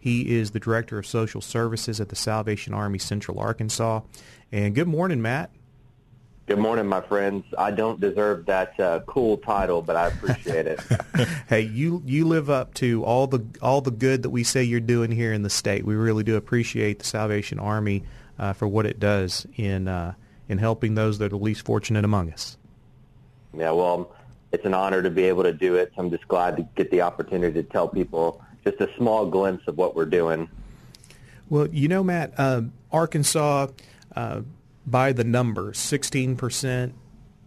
He is the Director of Social Services at the Salvation Army Central Arkansas. And good morning, Matt. Good morning, my friends. I don't deserve that uh, cool title, but I appreciate it. hey, you you live up to all the all the good that we say you're doing here in the state. We really do appreciate the Salvation Army uh, for what it does in uh, in helping those that are least fortunate among us. Yeah, well, it's an honor to be able to do it. I'm just glad to get the opportunity to tell people just a small glimpse of what we're doing. Well, you know, Matt, uh, Arkansas, uh, by the numbers, 16%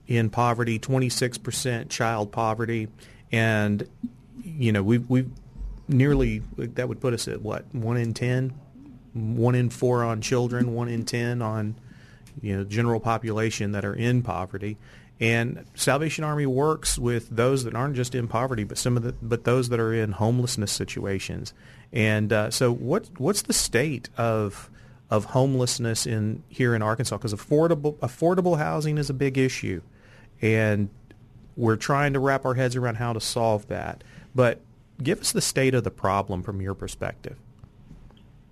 in poverty, 26% child poverty, and you know we've we've nearly that would put us at what one in ten, one in four on children, one in ten on you know general population that are in poverty. And Salvation Army works with those that aren't just in poverty, but some of the but those that are in homelessness situations. And uh, so, what what's the state of of homelessness in here in Arkansas? Because affordable affordable housing is a big issue, and we're trying to wrap our heads around how to solve that. But give us the state of the problem from your perspective.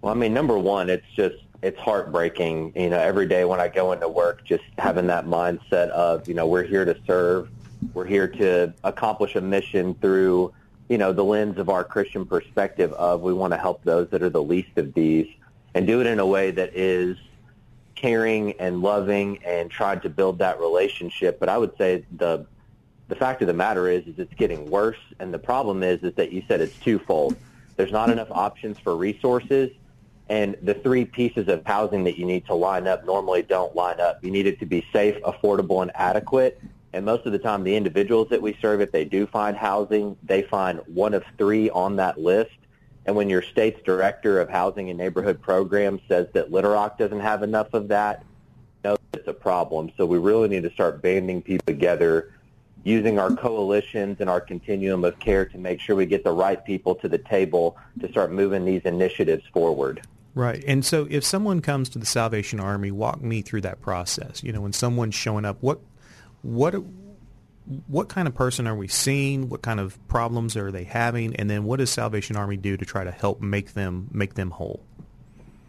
Well, I mean, number one, it's just it's heartbreaking. You know, every day when I go into work, just having that mindset of, you know, we're here to serve, we're here to accomplish a mission through, you know, the lens of our Christian perspective of we want to help those that are the least of these, and do it in a way that is caring and loving and trying to build that relationship. But I would say the the fact of the matter is, is it's getting worse, and the problem is, is that you said it's twofold. There's not enough options for resources and the three pieces of housing that you need to line up normally don't line up. You need it to be safe, affordable, and adequate. And most of the time, the individuals that we serve, if they do find housing, they find one of three on that list. And when your state's director of housing and neighborhood programs says that Little Rock doesn't have enough of that, know it's a problem. So we really need to start banding people together, using our coalitions and our continuum of care to make sure we get the right people to the table to start moving these initiatives forward. Right. And so if someone comes to the Salvation Army, walk me through that process. You know, when someone's showing up, what what what kind of person are we seeing? What kind of problems are they having? And then what does Salvation Army do to try to help make them make them whole?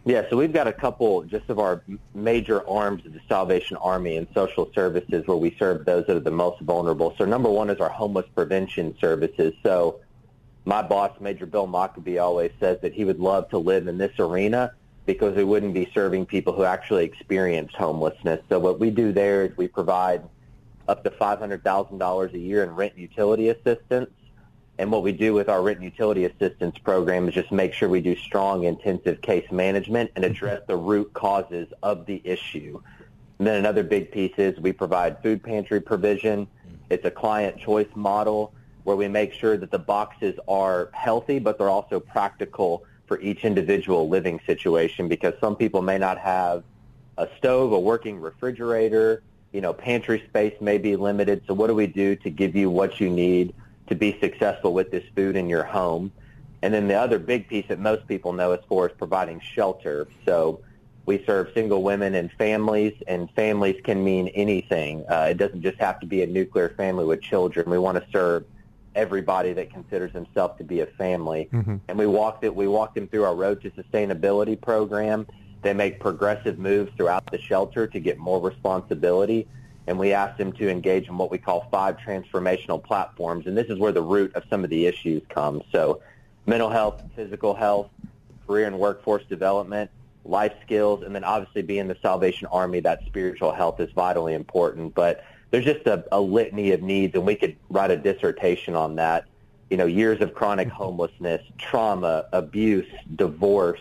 Yeah, so we've got a couple just of our major arms of the Salvation Army and social services where we serve those that are the most vulnerable. So number one is our homeless prevention services. So my boss, Major Bill Mockabee, always says that he would love to live in this arena because we wouldn't be serving people who actually experienced homelessness. So what we do there is we provide up to $500,000 a year in rent and utility assistance. And what we do with our rent and utility assistance program is just make sure we do strong intensive case management and address the root causes of the issue. And then another big piece is we provide food pantry provision. It's a client choice model where we make sure that the boxes are healthy, but they're also practical for each individual living situation because some people may not have a stove, a working refrigerator, you know, pantry space may be limited. So what do we do to give you what you need to be successful with this food in your home? And then the other big piece that most people know us for is providing shelter. So we serve single women and families, and families can mean anything. Uh, it doesn't just have to be a nuclear family with children. We want to serve everybody that considers himself to be a family. Mm-hmm. And we walked it. We walked them through our Road to Sustainability program. They make progressive moves throughout the shelter to get more responsibility. And we asked them to engage in what we call five transformational platforms. And this is where the root of some of the issues come. So mental health, physical health, career and workforce development, life skills, and then obviously being the Salvation Army, that spiritual health is vitally important. But there's just a, a litany of needs, and we could write a dissertation on that. You know, years of chronic homelessness, trauma, abuse, divorce,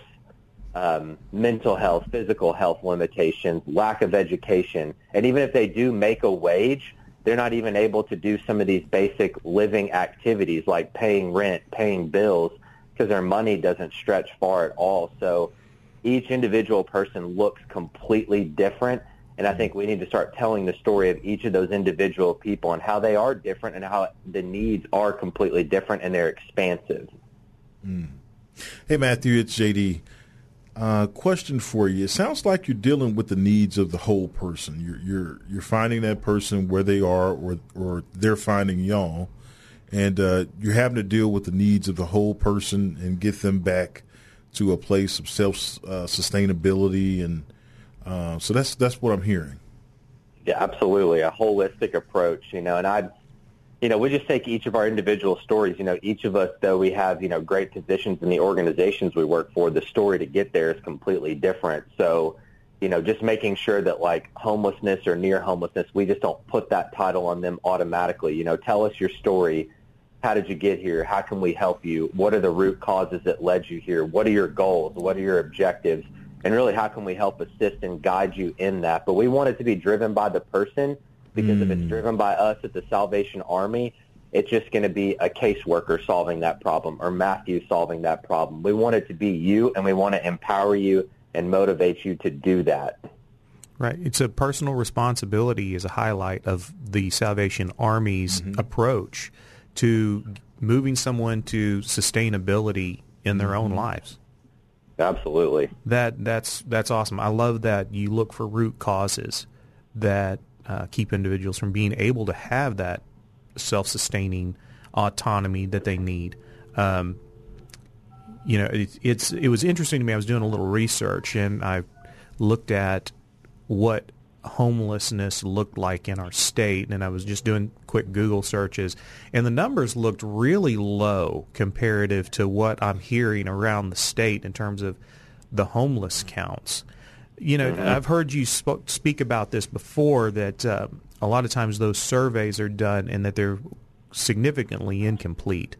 um, mental health, physical health limitations, lack of education, and even if they do make a wage, they're not even able to do some of these basic living activities like paying rent, paying bills, because their money doesn't stretch far at all. So each individual person looks completely different. And I think we need to start telling the story of each of those individual people and how they are different and how the needs are completely different and they're expansive. Mm. Hey, Matthew, it's JD. Uh, question for you. It sounds like you're dealing with the needs of the whole person. You're you're you're finding that person where they are, or or they're finding y'all, and uh, you're having to deal with the needs of the whole person and get them back to a place of self uh, sustainability, and uh, so that's that's what I'm hearing. Yeah, absolutely, a holistic approach. You know, and I, you know, we just take each of our individual stories. You know, each of us, though we have you know great positions in the organizations we work for, the story to get there is completely different. So. You know, just making sure that like homelessness or near homelessness, we just don't put that title on them automatically. You know, tell us your story how did you get here? How can we help you? What are the root causes that led you here? What are your goals? What are your objectives? And really, how can we help assist and guide you in that? But we want it to be driven by the person because mm. if it's hmm. driven by us at the Salvation Army, it's just going to be a caseworker solving that problem or Matthew solving that problem. We want it to be you, and we want to empower you and motivate you to do that. Right. It's a personal responsibility is a highlight of the Salvation Army's mm-hmm. approach to moving someone to sustainability in their own mm-hmm. lives. Absolutely. That that's that's awesome. I love that you look for root causes that uh, keep individuals from being able to have that self-sustaining autonomy that they need. Um, you know, it, it's it was interesting to me. I was doing a little research and I looked at what homelessness looked like in our state, and I was just doing quick Google searches, and the numbers looked really low comparative to what I'm hearing around the state in terms of the homeless counts. You know, mm-hmm. I've heard you sp- speak about this before that uh, a lot of times those surveys are done and that they're significantly incomplete.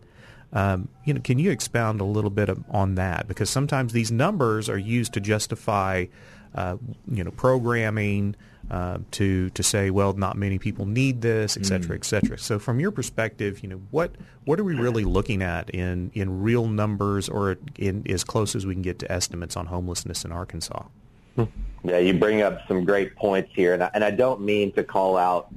Um, you know, can you expound a little bit of, on that? Because sometimes these numbers are used to justify, uh, you know, programming, uh, to to say, well, not many people need this, et cetera, mm. et cetera. So, from your perspective, you know, what what are we really looking at in in real numbers, or in as close as we can get to estimates on homelessness in Arkansas? Yeah, you bring up some great points here, and I, and I don't mean to call out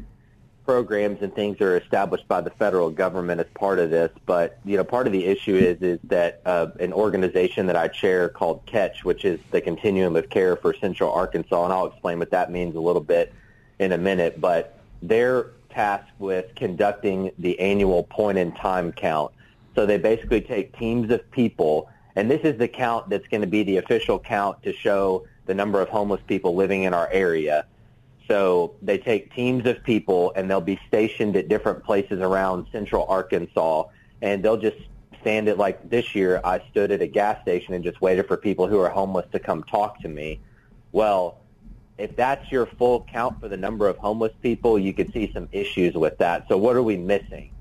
programs and things are established by the federal government as part of this. But you know, part of the issue is is that uh, an organization that I chair called Catch, which is the Continuum of Care for Central Arkansas, and I'll explain what that means a little bit in a minute. But they're tasked with conducting the annual point in time count. So they basically take teams of people, and this is the count that's going to be the official count to show the number of homeless people living in our area. So they take teams of people and they'll be stationed at different places around central Arkansas and they'll just stand at like this year I stood at a gas station and just waited for people who are homeless to come talk to me. Well, if that's your full count for the number of homeless people, you could see some issues with that. So what are we missing?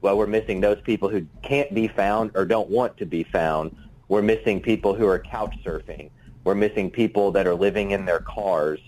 Well, we're missing those people who can't be found or don't want to be found. We're missing people who are couch surfing. We're missing people that are living in their cars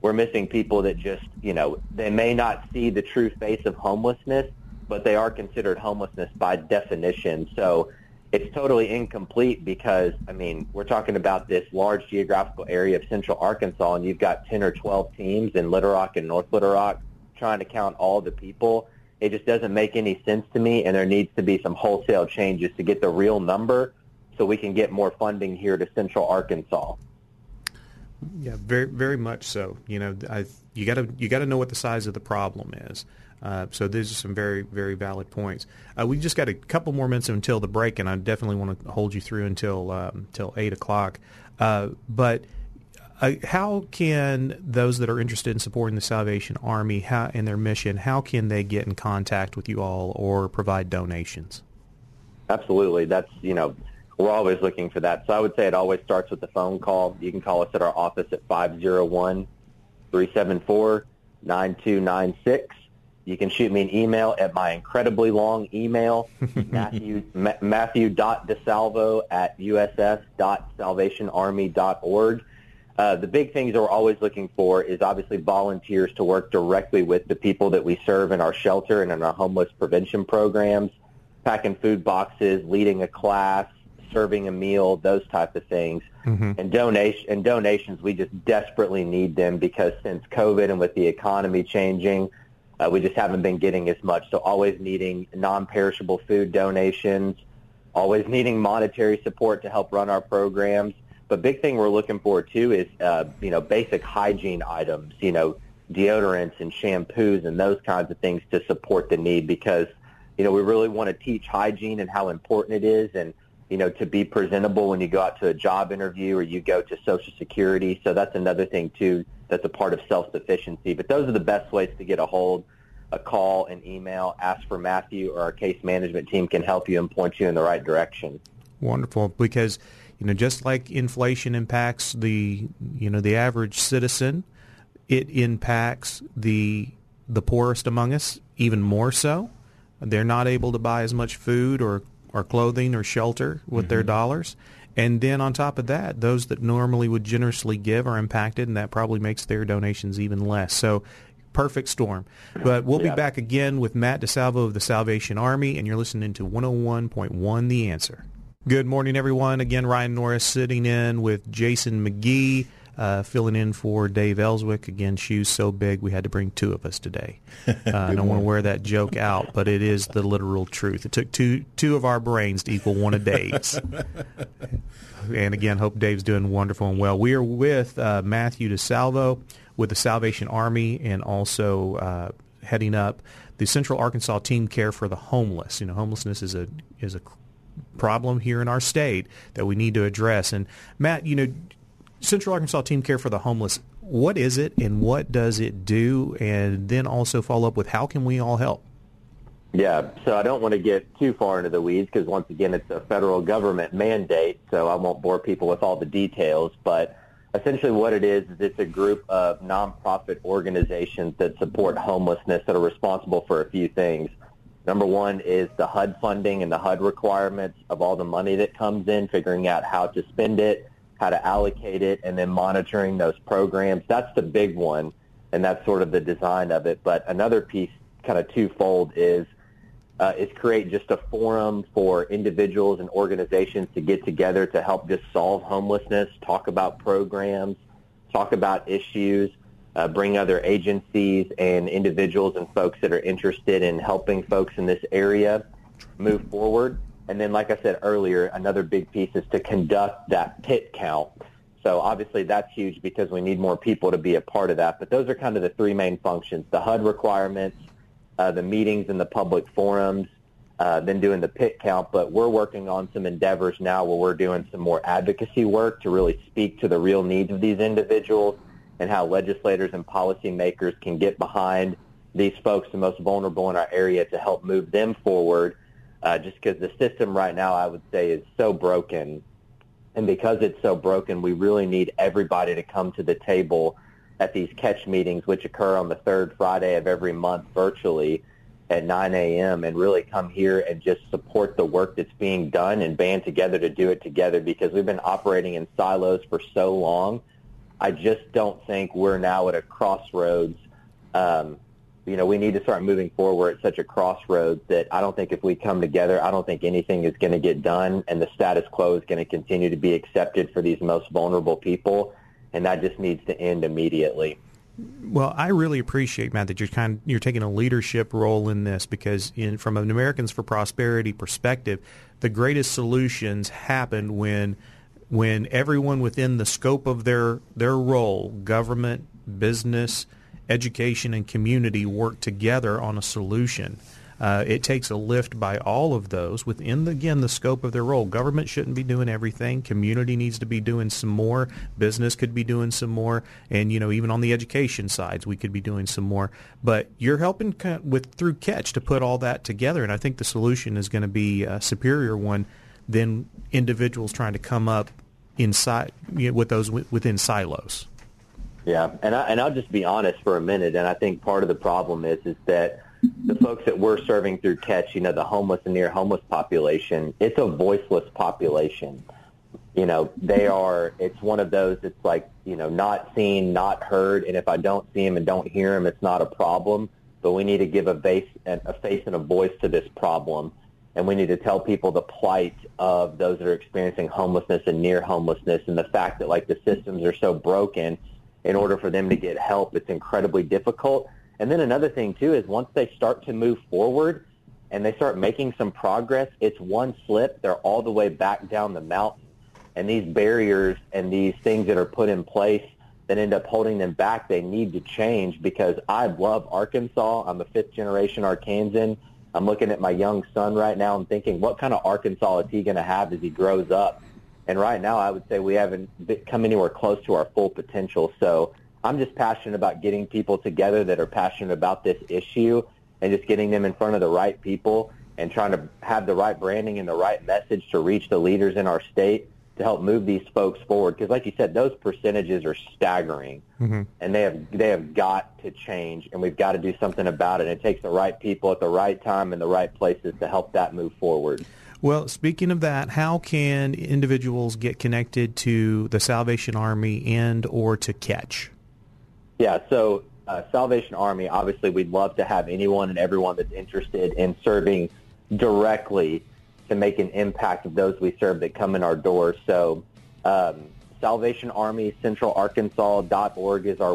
we're missing people that just, you know, they may not see the true face of homelessness, but they are considered homelessness by definition. So it's totally incomplete because, I mean, we're talking about this large geographical area of central Arkansas, and you've got 10 or 12 teams in Little Rock and North Little Rock trying to count all the people. It just doesn't make any sense to me, and there needs to be some wholesale changes to get the real number so we can get more funding here to central Arkansas. Yeah, very very much so. You know, I, you got to you got to know what the size of the problem is. Uh, so these are some very very valid points. Uh, we just got a couple more minutes until the break, and I definitely want to hold you through until um, eight o'clock. Uh, but uh, how can those that are interested in supporting the Salvation Army how, and their mission, how can they get in contact with you all or provide donations? Absolutely, that's you know we're always looking for that. So I would say it always starts with the phone call. You can call us at our office at 501-374-9296. You can shoot me an email at my incredibly long email, Matthew, ma- Matthew.desalvo at uss.salvationarmy.org. Uh, the big things that we're always looking for is obviously volunteers to work directly with the people that we serve in our shelter and in our homeless prevention programs, packing food boxes, leading a class, serving a meal, those type of things. Mm-hmm. And donation and donations, we just desperately need them because since COVID and with the economy changing, uh, we just haven't been getting as much. So always needing non-perishable food donations, always needing monetary support to help run our programs. But big thing we're looking for too is uh, you know basic hygiene items, you know deodorants and shampoos and those kinds of things to support the need because you know we really want to teach hygiene and how important it is and you know to be presentable when you go out to a job interview or you go to Social Security. So that's another thing too that's a part of self-sufficiency. But those are the best ways to get a hold. A call, an email, ask for Matthew, or our case management team can help you and point you in the right direction. Wonderful, because you know just like inflation impacts the you know the average citizen, it impacts the the poorest among us even more so. They're not able to buy as much food or or clothing or shelter with mm-hmm. their dollars. And then on top of that, those that normally would generously give are impacted, and that probably makes their donations even less. So perfect storm. But we'll yeah. be back again with Matt DeSalvo of the Salvation Army, and you're listening to 101.1 The Answer. Good morning, everyone. Again, Ryan Norris sitting in with Jason McGee. Uh, filling in for Dave Elswick. Again, shoes so big we had to bring two of us today. Uh, I don't want to wear that joke out, but it is the literal truth. It took two two of our brains to equal one of Dave's. and again, hope Dave's doing wonderful and well. We are with uh, Matthew DeSalvo with the Salvation Army and also uh, heading up the Central Arkansas Team Care for the Homeless. You know, homelessness is a is a problem here in our state that we need to address. And Matt, you know, Central Arkansas Team Care for the Homeless, what is it and what does it do? And then also follow up with how can we all help? Yeah, so I don't want to get too far into the weeds because once again, it's a federal government mandate, so I won't bore people with all the details. But essentially what it is is it's a group of nonprofit organizations that support homelessness that are responsible for a few things. Number one is the HUD funding and the HUD requirements of all the money that comes in, figuring out how to spend it, how to allocate it, and then monitoring those programs. That's the big one, and that's sort of the design of it. But another piece, kind of twofold, is uh, is create just a forum for individuals and organizations to get together to help just solve homelessness, talk about programs, talk about issues, uh, bring other agencies and individuals and folks that are interested in helping folks in this area move forward. And then, like I said earlier, another big piece is to conduct that pit count. So obviously that's huge because we need more people to be a part of that. But those are kind of the three main functions, the HUD requirements, uh, the meetings and the public forums, uh, then doing the pit count. But we're working on some endeavors now where we're doing some more advocacy work to really speak to the real needs of these individuals and how legislators and policymakers can get behind these folks, the most vulnerable in our area, to help move them forward uh, just because the system right now, I would say, is so broken. And because it's so broken, we really need everybody to come to the table at these catch meetings, which occur on the third Friday of every month virtually at 9 a.m. and really come here and just support the work that's being done and band together to do it together because we've been operating in silos for so long. I just don't think we're now at a crossroads um, you know, we need to start moving forward at such a crossroads that I don't think if we come together, I don't think anything is going to get done, and the status quo is going to continue to be accepted for these most vulnerable people, and that just needs to end immediately. Well, I really appreciate Matt that you're kind of, you're taking a leadership role in this because, in, from an Americans for Prosperity perspective, the greatest solutions happen when when everyone within the scope of their their role, government, business, education and community work together on a solution. Uh, it takes a lift by all of those within, the, again, the scope of their role. Government shouldn't be doing everything. Community needs to be doing some more. Business could be doing some more. And, you know, even on the education sides, we could be doing some more. But you're helping with through Catch to put all that together. And I think the solution is going to be a superior one than individuals trying to come up inside you know, with those within silos. Yeah, and I, and I'll just be honest for a minute, and I think part of the problem is is that the folks that we're serving through Catch, you know, the homeless and near homeless population, it's a voiceless population. You know, they are. It's one of those. It's like you know, not seen, not heard, and if I don't see them and don't hear them, it's not a problem. But we need to give a face, a face and a voice to this problem and we need to tell people the plight of those that are experiencing homelessness and near homelessness and the fact that like the systems are so broken in order for them to get help it's incredibly difficult and then another thing too is once they start to move forward and they start making some progress it's one slip they're all the way back down the mountain and these barriers and these things that are put in place that end up holding them back, they need to change because I love Arkansas. I'm a fifth generation Arkansan. I'm looking at my young son right now and thinking, what kind of Arkansas is he going to have as he grows up? And right now, I would say we haven't come anywhere close to our full potential. So I'm just passionate about getting people together that are passionate about this issue and just getting them in front of the right people and trying to have the right branding and the right message to reach the leaders in our state to help move these folks forward because like you said those percentages are staggering mm-hmm. and they have they have got to change and we've got to do something about it And it takes the right people at the right time in the right places to help that move forward well speaking of that how can individuals get connected to the salvation army and or to catch yeah so uh, salvation army obviously we'd love to have anyone and everyone that's interested in serving directly to make an impact of those we serve that come in our doors. So um, Salvation Army is our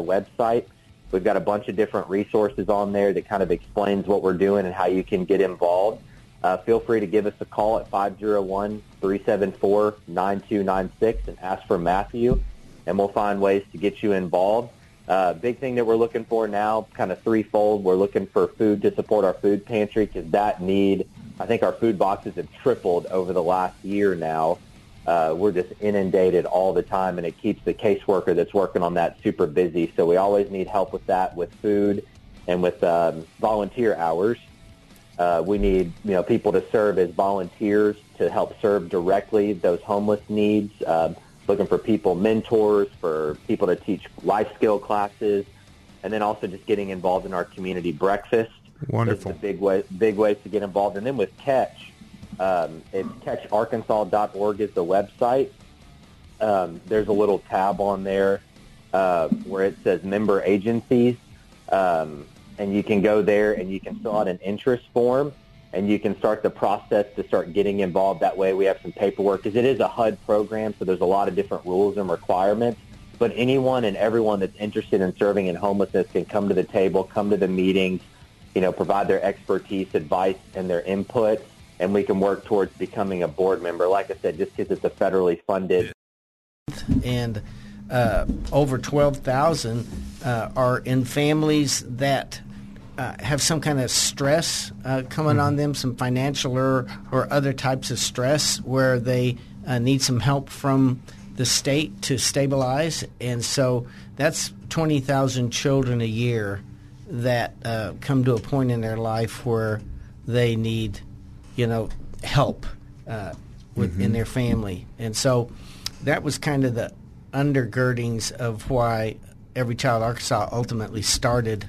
website. We've got a bunch of different resources on there that kind of explains what we're doing and how you can get involved. Uh, feel free to give us a call at 501-374-9296 and ask for Matthew, and we'll find ways to get you involved. Uh, big thing that we're looking for now, kind of threefold. We're looking for food to support our food pantry because that need I think our food boxes have tripled over the last year now. Uh, we're just inundated all the time, and it keeps the caseworker that's working on that super busy. So we always need help with that, with food, and with um, volunteer hours. Uh, we need you know people to serve as volunteers to help serve directly those homeless needs. Um, looking for people mentors, for people to teach life skill classes, and then also just getting involved in our community breakfast. Wonderful. the big way, big ways to get involved. And then with Catch, um, it's catcharkansas.org is the website. Um, there's a little tab on there uh, where it says member agencies, um, and you can go there and you can fill out an interest form, and you can start the process to start getting involved. That way, we have some paperwork because it is a HUD program, so there's a lot of different rules and requirements. But anyone and everyone that's interested in serving in homelessness can come to the table, come to the meetings, you know, provide their expertise, advice, and their input, and we can work towards becoming a board member. Like I said, just because it's a federally funded. And uh, over 12,000 uh, are in families that uh, have some kind of stress uh, coming mm-hmm. on them, some financial or, or other types of stress where they uh, need some help from the state to stabilize. And so that's 20,000 children a year that uh, come to a point in their life where they need, you know, help uh, within mm-hmm. their family, and so that was kind of the undergirdings of why Every Child Arkansas ultimately started.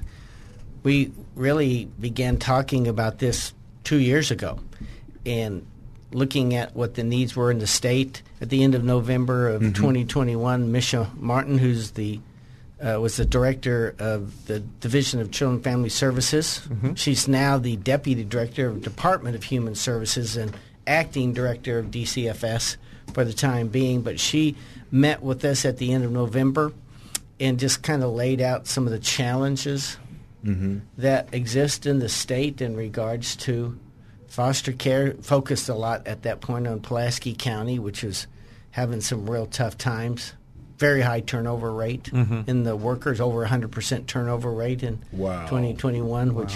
We really began talking about this two years ago, and looking at what the needs were in the state at the end of November of mm-hmm. 2021. Mischa Martin, who's the uh, was the director of the Division of Children and Family Services. Mm-hmm. She's now the deputy director of Department of Human Services and acting director of DCFS for the time being. But she met with us at the end of November and just kind of laid out some of the challenges mm-hmm. that exist in the state in regards to foster care. Focused a lot at that point on Pulaski County, which was having some real tough times very high turnover rate mm-hmm. in the workers, over 100% turnover rate in wow. 2021, wow. which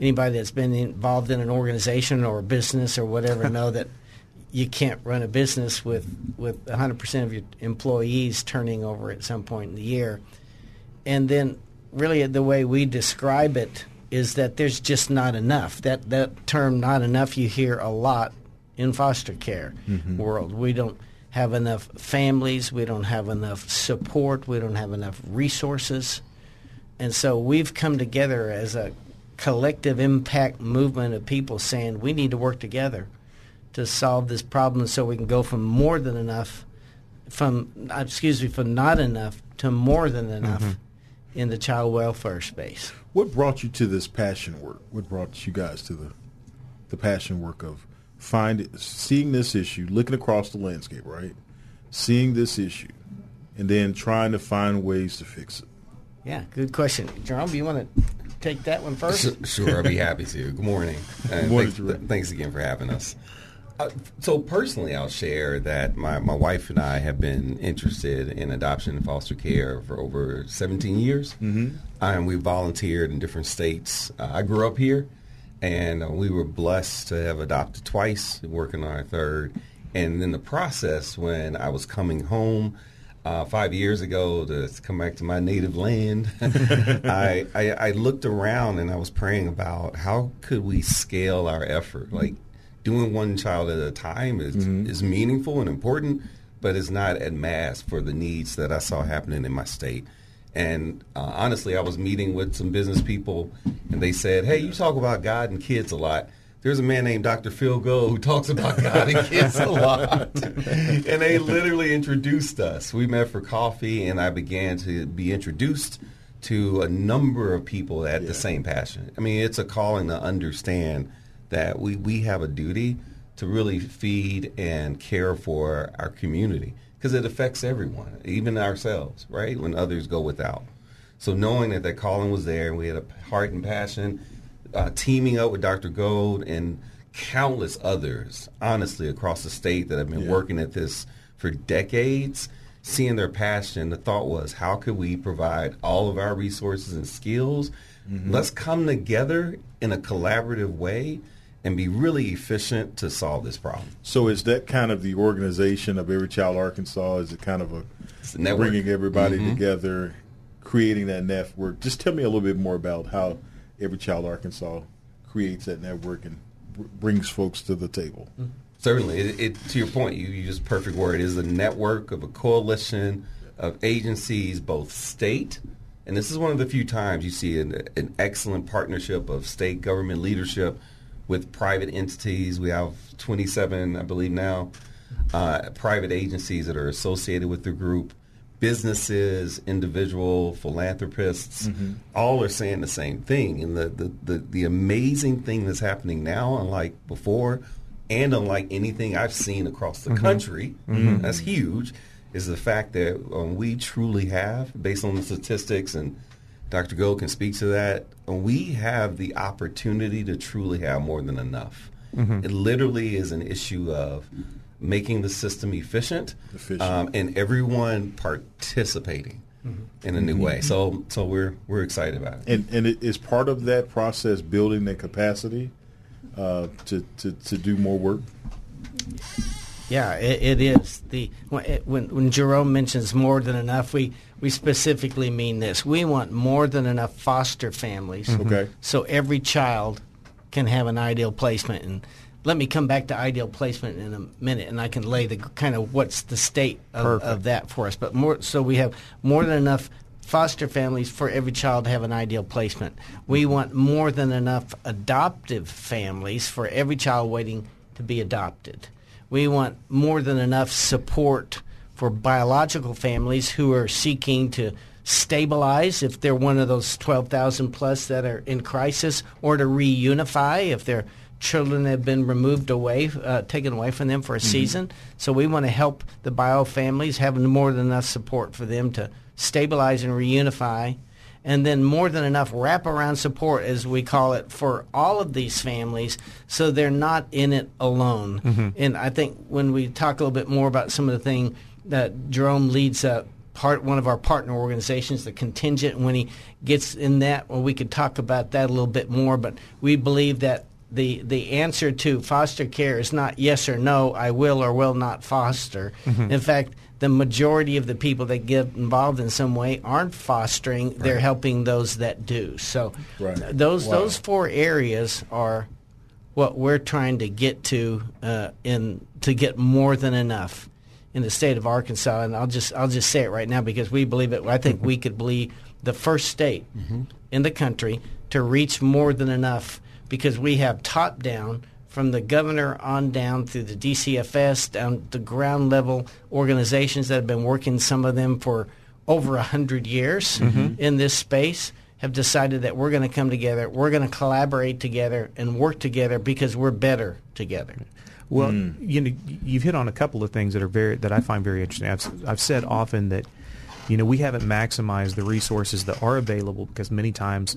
anybody that's been involved in an organization or a business or whatever know that you can't run a business with, with 100% of your employees turning over at some point in the year. And then really the way we describe it is that there's just not enough. That, that term not enough you hear a lot in foster care mm-hmm. world. We don't – have enough families, we don't have enough support, we don't have enough resources. And so we've come together as a collective impact movement of people saying we need to work together to solve this problem so we can go from more than enough from excuse me from not enough to more than enough mm-hmm. In the child welfare space. What brought you to this passion work? What brought you guys to the the passion work of find seeing this issue, looking across the landscape, right? Seeing this issue, and then trying to find ways to fix it. Yeah, good question. Jerome, do you want to take that one first? Sure, I'd be happy to. Good morning. Good uh, morning, thanks, th- thanks again for having us. Uh, so personally, I'll share that my, my wife and I have been interested in adoption and foster care for over 17 years. Mm-hmm. And we volunteered in different states. Uh, I grew up here, and uh, we were blessed to have adopted twice, working on our third. And in the process, when I was coming home, uh, five years ago to come back to my native land, I, I, I looked around and I was praying about how could we scale our effort. Like doing one child at a time is is meaningful and important, but it's not at mass for the needs that I saw happening in my state. And uh, honestly, I was meeting with some business people, and they said, "Hey, you talk about God and kids a lot." There's a man named Dr. Phil Goad who talks about God and kids a lot. and they literally introduced us. We met for coffee, and I began to be introduced to a number of people that had the same passion. I mean, it's a calling to understand that we, we have a duty to really feed and care for our community because it affects everyone, even ourselves, right? When others go without. So knowing that that calling was there and we had a heart and passion, uh, teaming up with Dr. Goad and countless others, honestly, across the state that have been Yeah. working at this for decades, seeing their passion, the thought was, how could we provide all of our resources and skills? Let's come together in a collaborative way and be really efficient to solve this problem. So is that kind of the organization of Every Child Arkansas? Is it kind of a a bringing everybody Mhm. together, creating that network? Just tell me a little bit more about how Every Child Arkansas creates that network and br- brings folks to the table. Certainly, it, it, to your point, you you used perfect word. It is a network of a coalition of agencies, both state, and this is one of the few times you see an, an excellent partnership of state government leadership with private entities. We have 27, I believe now, uh, private agencies that are associated with the group. Businesses, individual philanthropists, all are saying the same thing. And the, the, the, the amazing thing that's happening now, unlike before, and unlike anything I've seen across the country, that's huge, is the fact that um, we truly have, based on the statistics, and Dr. Goad can speak to that, we have the opportunity to truly have more than enough. It literally is an issue of making the system efficient, Efficient. Um, and everyone participating in a new way. So, so we're we're excited about it. And and it is part of that process building the capacity uh, to, to to do more work. Yeah, it, it is. The when, it- when when Jerome mentions more than enough, we we specifically mean this. We want more than enough foster families. Mm-hmm. Okay. So every child can have an ideal placement. And let me come back to ideal placement in a minute, and I can lay the kind of what's the state of, of that for us. But more, so we have more than enough foster families for every child to have an ideal placement. We want more than enough adoptive families for every child waiting to be adopted. We want more than enough support for biological families who are seeking to stabilize if they're one of those 12,000 plus that are in crisis or to reunify if their children have been removed away, uh, taken away from them for a season. So we want to help the bio families have more than enough support for them to stabilize and reunify. And then more than enough wraparound support, as we call it, for all of these families so they're not in it alone. And I think when we talk a little bit more about some of the thing that Jerome leads uh, part one of our partner organizations, the contingent. When he gets in that, well, we could talk about that a little bit more. But we believe that the the answer to foster care is not yes or no. I will or will not foster. In fact, the majority of the people that get involved in some way aren't fostering; they're helping those that do. So Right. those Wow. those four areas are what we're trying to get to uh, in to get more than enough in the state of Arkansas. And I'll just I'll just say it right now because we believe it. I think we could be the first state mm-hmm. in the country to reach more than enough because we have top down from the governor on down through the DCFS down to ground level organizations that have been working some of them for over a hundred years mm-hmm. in this space have decided that we're going to come together, we're going to collaborate together and work together because we're better together. Well, hmm. you know, you've hit on a couple of things that are very that I find very interesting. I've, I've said often that you know we haven't maximized the resources that are available because many times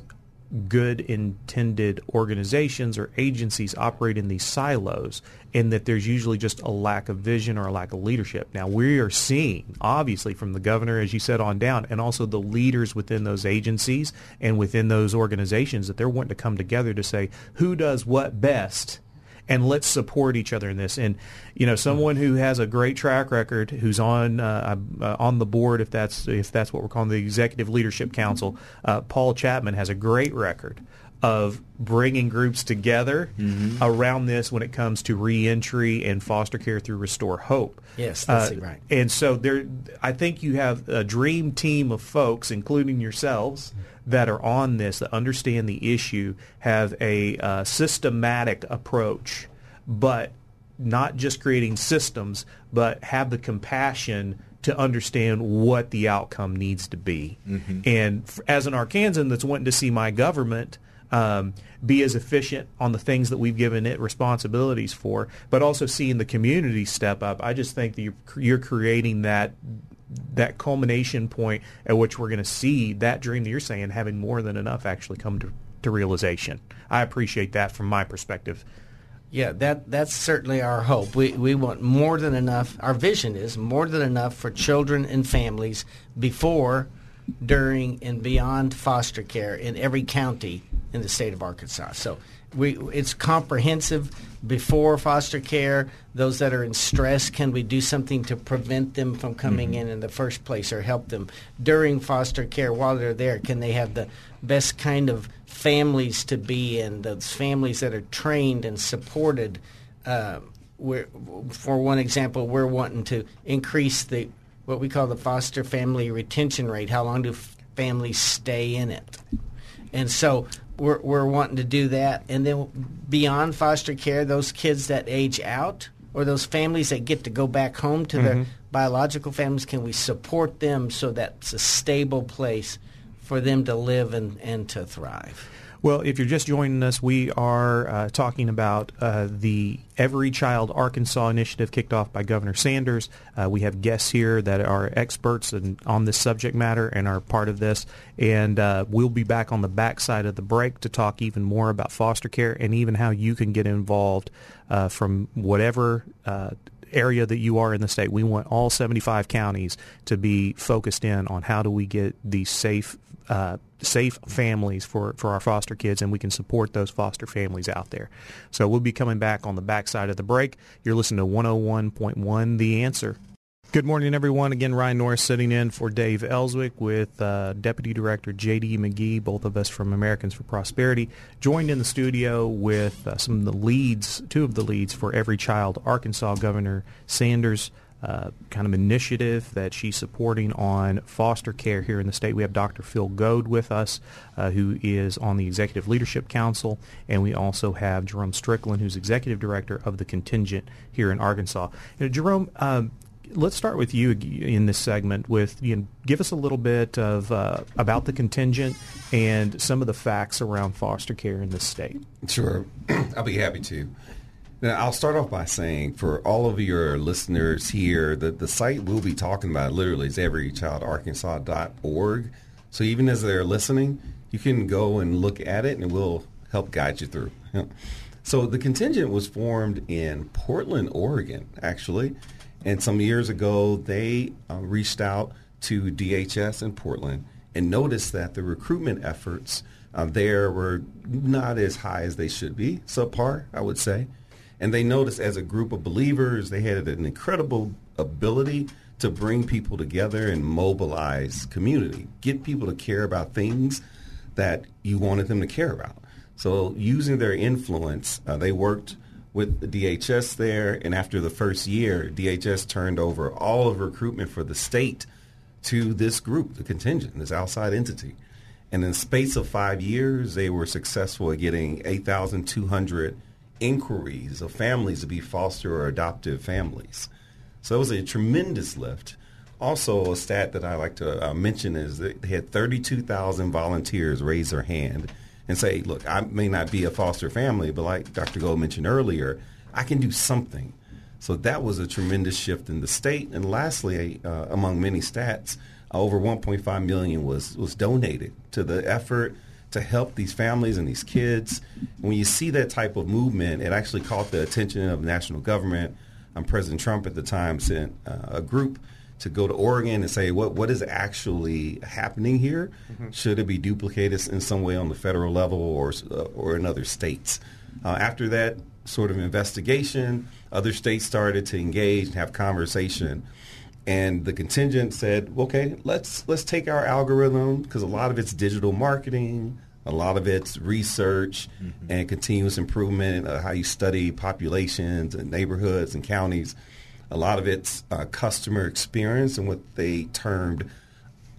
good intended organizations or agencies operate in these silos and that there's usually just a lack of vision or a lack of leadership. Now we are seeing obviously from the governor as you said on down and also the leaders within those agencies and within those organizations that they're wanting to come together to say who does what best and let's support each other in this. And you know, someone who has a great track record, who's on uh, uh, on the board, if that's if that's what we're calling the Executive Leadership Council, uh, Paul Chapman has a great record of bringing groups together around this when it comes to reentry and foster care through Restore Hope. Yes, that's Uh, right. And so there, I think you have a dream team of folks, including yourselves, that are on this that understand the issue, have a uh, systematic approach, but not just creating systems, but have the compassion to understand what the outcome needs to be. And f- as an Arkansan that's wanting to see my government um, be as efficient on the things that we've given it responsibilities for, but also seeing the community step up. I just think that you're, you're creating that that culmination point at which we're going to see that dream that you're saying having more than enough actually come to, to realization. I appreciate that from my perspective. Yeah, that that's certainly our hope. We we want more than enough. Our vision is more than enough for children and families before, during, and beyond foster care in every county in the state of Arkansas. So we it's comprehensive before foster care. Those that are in stress, can we do something to prevent them from coming in in the first place or help them during foster care while they're there? Can they have the best kind of families to be in? Those families that are trained and supported. Uh, for one example, we're wanting to increase the what we call the foster family retention rate. How long do families stay in it? And so we're, we're wanting to do that. And then beyond foster care, those kids that age out or those families that get to go back home to their mm-hmm. biological families, can we support them so that's a stable place for them to live and, and to thrive? Well, if you're just joining us, we are uh, talking about uh, the Every Child Arkansas initiative kicked off by Governor Sanders. Uh, we have guests here that are experts in, on this subject matter and are part of this. And uh, we'll be back on the backside of the break to talk even more about foster care and even how you can get involved uh, from whatever uh, area that you are in the state. We want all 75 counties to be focused in on how do we get these safe uh, safe families for, for our foster kids and we can support those foster families out there. So we'll be coming back on the backside of the break. You're listening to 101.1 The Answer. Good morning, everyone. Again, Ryan Norris sitting in for Dave Elswick with uh, Deputy Director J.D. McGee, both of us from Americans for Prosperity, joined in the studio with uh, some of the leads, two of the leads for Every Child, Arkansas Governor Sanders uh, kind of initiative that she's supporting on foster care here in the state. We have Dr. Phil Goad with us, uh, who is on the Executive Leadership Council, and we also have Jerome Strickland, who's Executive Director of the Contingent here in Arkansas. You know, Jerome, um, let's start with you in this segment. With you know, give us a little bit of uh, about the contingent and some of the facts around foster care in this state. Sure. I'll be happy to. Now, I'll start off by saying for all of your listeners here that the site we'll be talking about literally is everychildarkansas.org. So even as they're listening, you can go and look at it and we'll help guide you through. So the contingent was formed in Portland, Oregon, actually. And some years ago, they uh, reached out to DHS in Portland and noticed that the recruitment efforts uh, there were not as high as they should be, subpar, I would say. And they noticed as a group of believers, they had an incredible ability to bring people together and mobilize community, get people to care about things that you wanted them to care about. So using their influence, uh, they worked with the DHS there, and after the first year, DHS turned over all of recruitment for the state to this group, the contingent, this outside entity. And in the space of five years, they were successful at getting 8,200 inquiries of families to be foster or adoptive families. So it was a tremendous lift. Also, a stat that I like to uh, mention is that they had 32,000 volunteers raise their hand and say, look, I may not be a foster family, but like Dr. Goad mentioned earlier, I can do something. So that was a tremendous shift in the state. And lastly, uh, among many stats, over 1.5 million was was donated to the effort to help these families and these kids. When you see that type of movement, it actually caught the attention of national government. Um, President Trump at the time sent uh, a group to go to Oregon and say what what is actually happening here. Mm-hmm. Should it be duplicated in some way on the federal level or uh, or in other states? Uh, after that sort of investigation, other states started to engage and have conversation. And the contingent said, "Okay, let's let's take our algorithm because a lot of it's digital marketing, a lot of it's research mm-hmm. and continuous improvement, uh, how you study populations and neighborhoods and counties. A lot of it's uh, customer experience and what they termed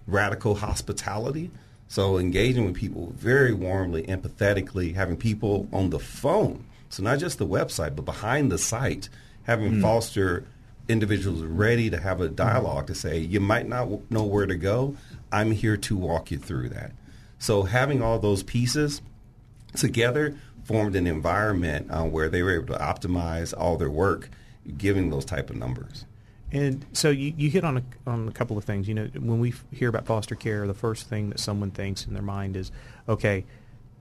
radical hospitality. So engaging with people very warmly, empathetically, having people on the phone. So not just the website, but behind the site, having mm. foster individuals ready to have a dialogue to say, you might not know where to go. I'm here to walk you through that. So having all those pieces together formed an environment uh, where they were able to optimize all their work, giving those type of numbers. And so you, you hit on a, on a couple of things. You know, when we hear about foster care, the first thing that someone thinks in their mind is, okay,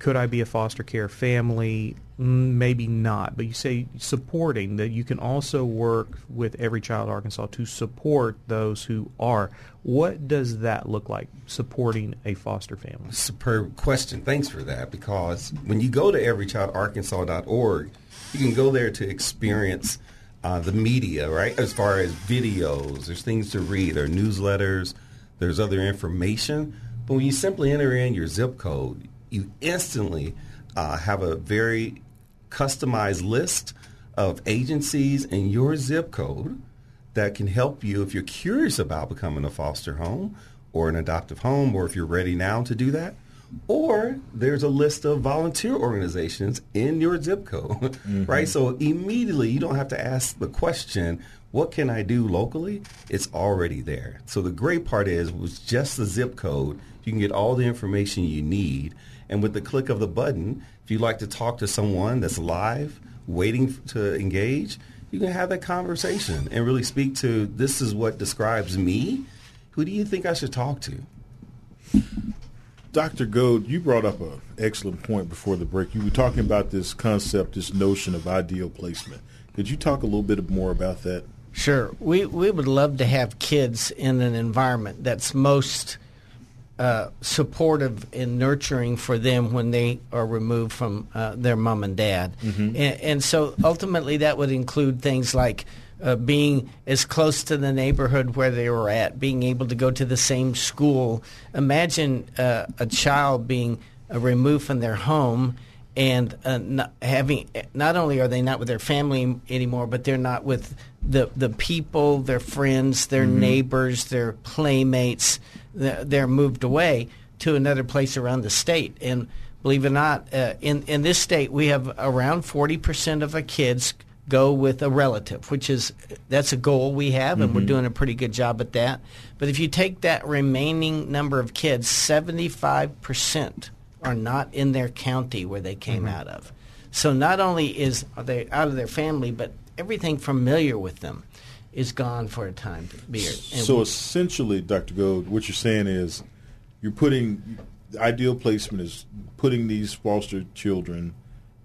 could I be a foster care family? Mm, maybe not. But you say supporting that you can also work with Every Child Arkansas to support those who are. What does that look like, supporting a foster family? Superb question. Thanks for that. Because when you go to everychildarkansas.org, you can go there to experience uh, the media, right? As far as videos, there's things to read, there are newsletters, there's other information. But when you simply enter in your zip code, you instantly uh, have a very customized list of agencies in your zip code that can help you if you're curious about becoming a foster home or an adoptive home, or if you're ready now to do that. Or there's a list of volunteer organizations in your zip code, mm-hmm. right? So immediately you don't have to ask the question, what can I do locally? It's already there. So the great part is with just the zip code, you can get all the information you need and with the click of the button, if you'd like to talk to someone that's live, waiting to engage, you can have that conversation and really speak to this is what describes me. Who do you think I should talk to? Dr. Goad, you brought up an excellent point before the break. You were talking about this concept, this notion of ideal placement. Could you talk a little bit more about that? Sure. We we would love to have kids in an environment that's most uh, supportive and nurturing for them when they are removed from uh, their mom and dad. Mm-hmm. And, and, so ultimately that would include things like uh, being as close to the neighborhood where they were at, being able to go to the same school. Imagine uh, a child being uh, removed from their home and uh, not having not only are they not with their family anymore, but they're not with the the people, their friends, their mm-hmm. neighbors, their playmates they're moved away to another place around the state. And believe it or not, uh, in in this state we have around forty percent of our kids go with a relative, which is that's a goal we have, and mm-hmm. we're doing a pretty good job at that. But if you take that remaining number of kids, seventy five percent are not in their county where they came mm-hmm. out of. So not only is are they out of their family, but everything familiar with them is gone for a time period. so we, essentially, Dr. Goad, what you're saying is you're putting the ideal placement is putting these foster children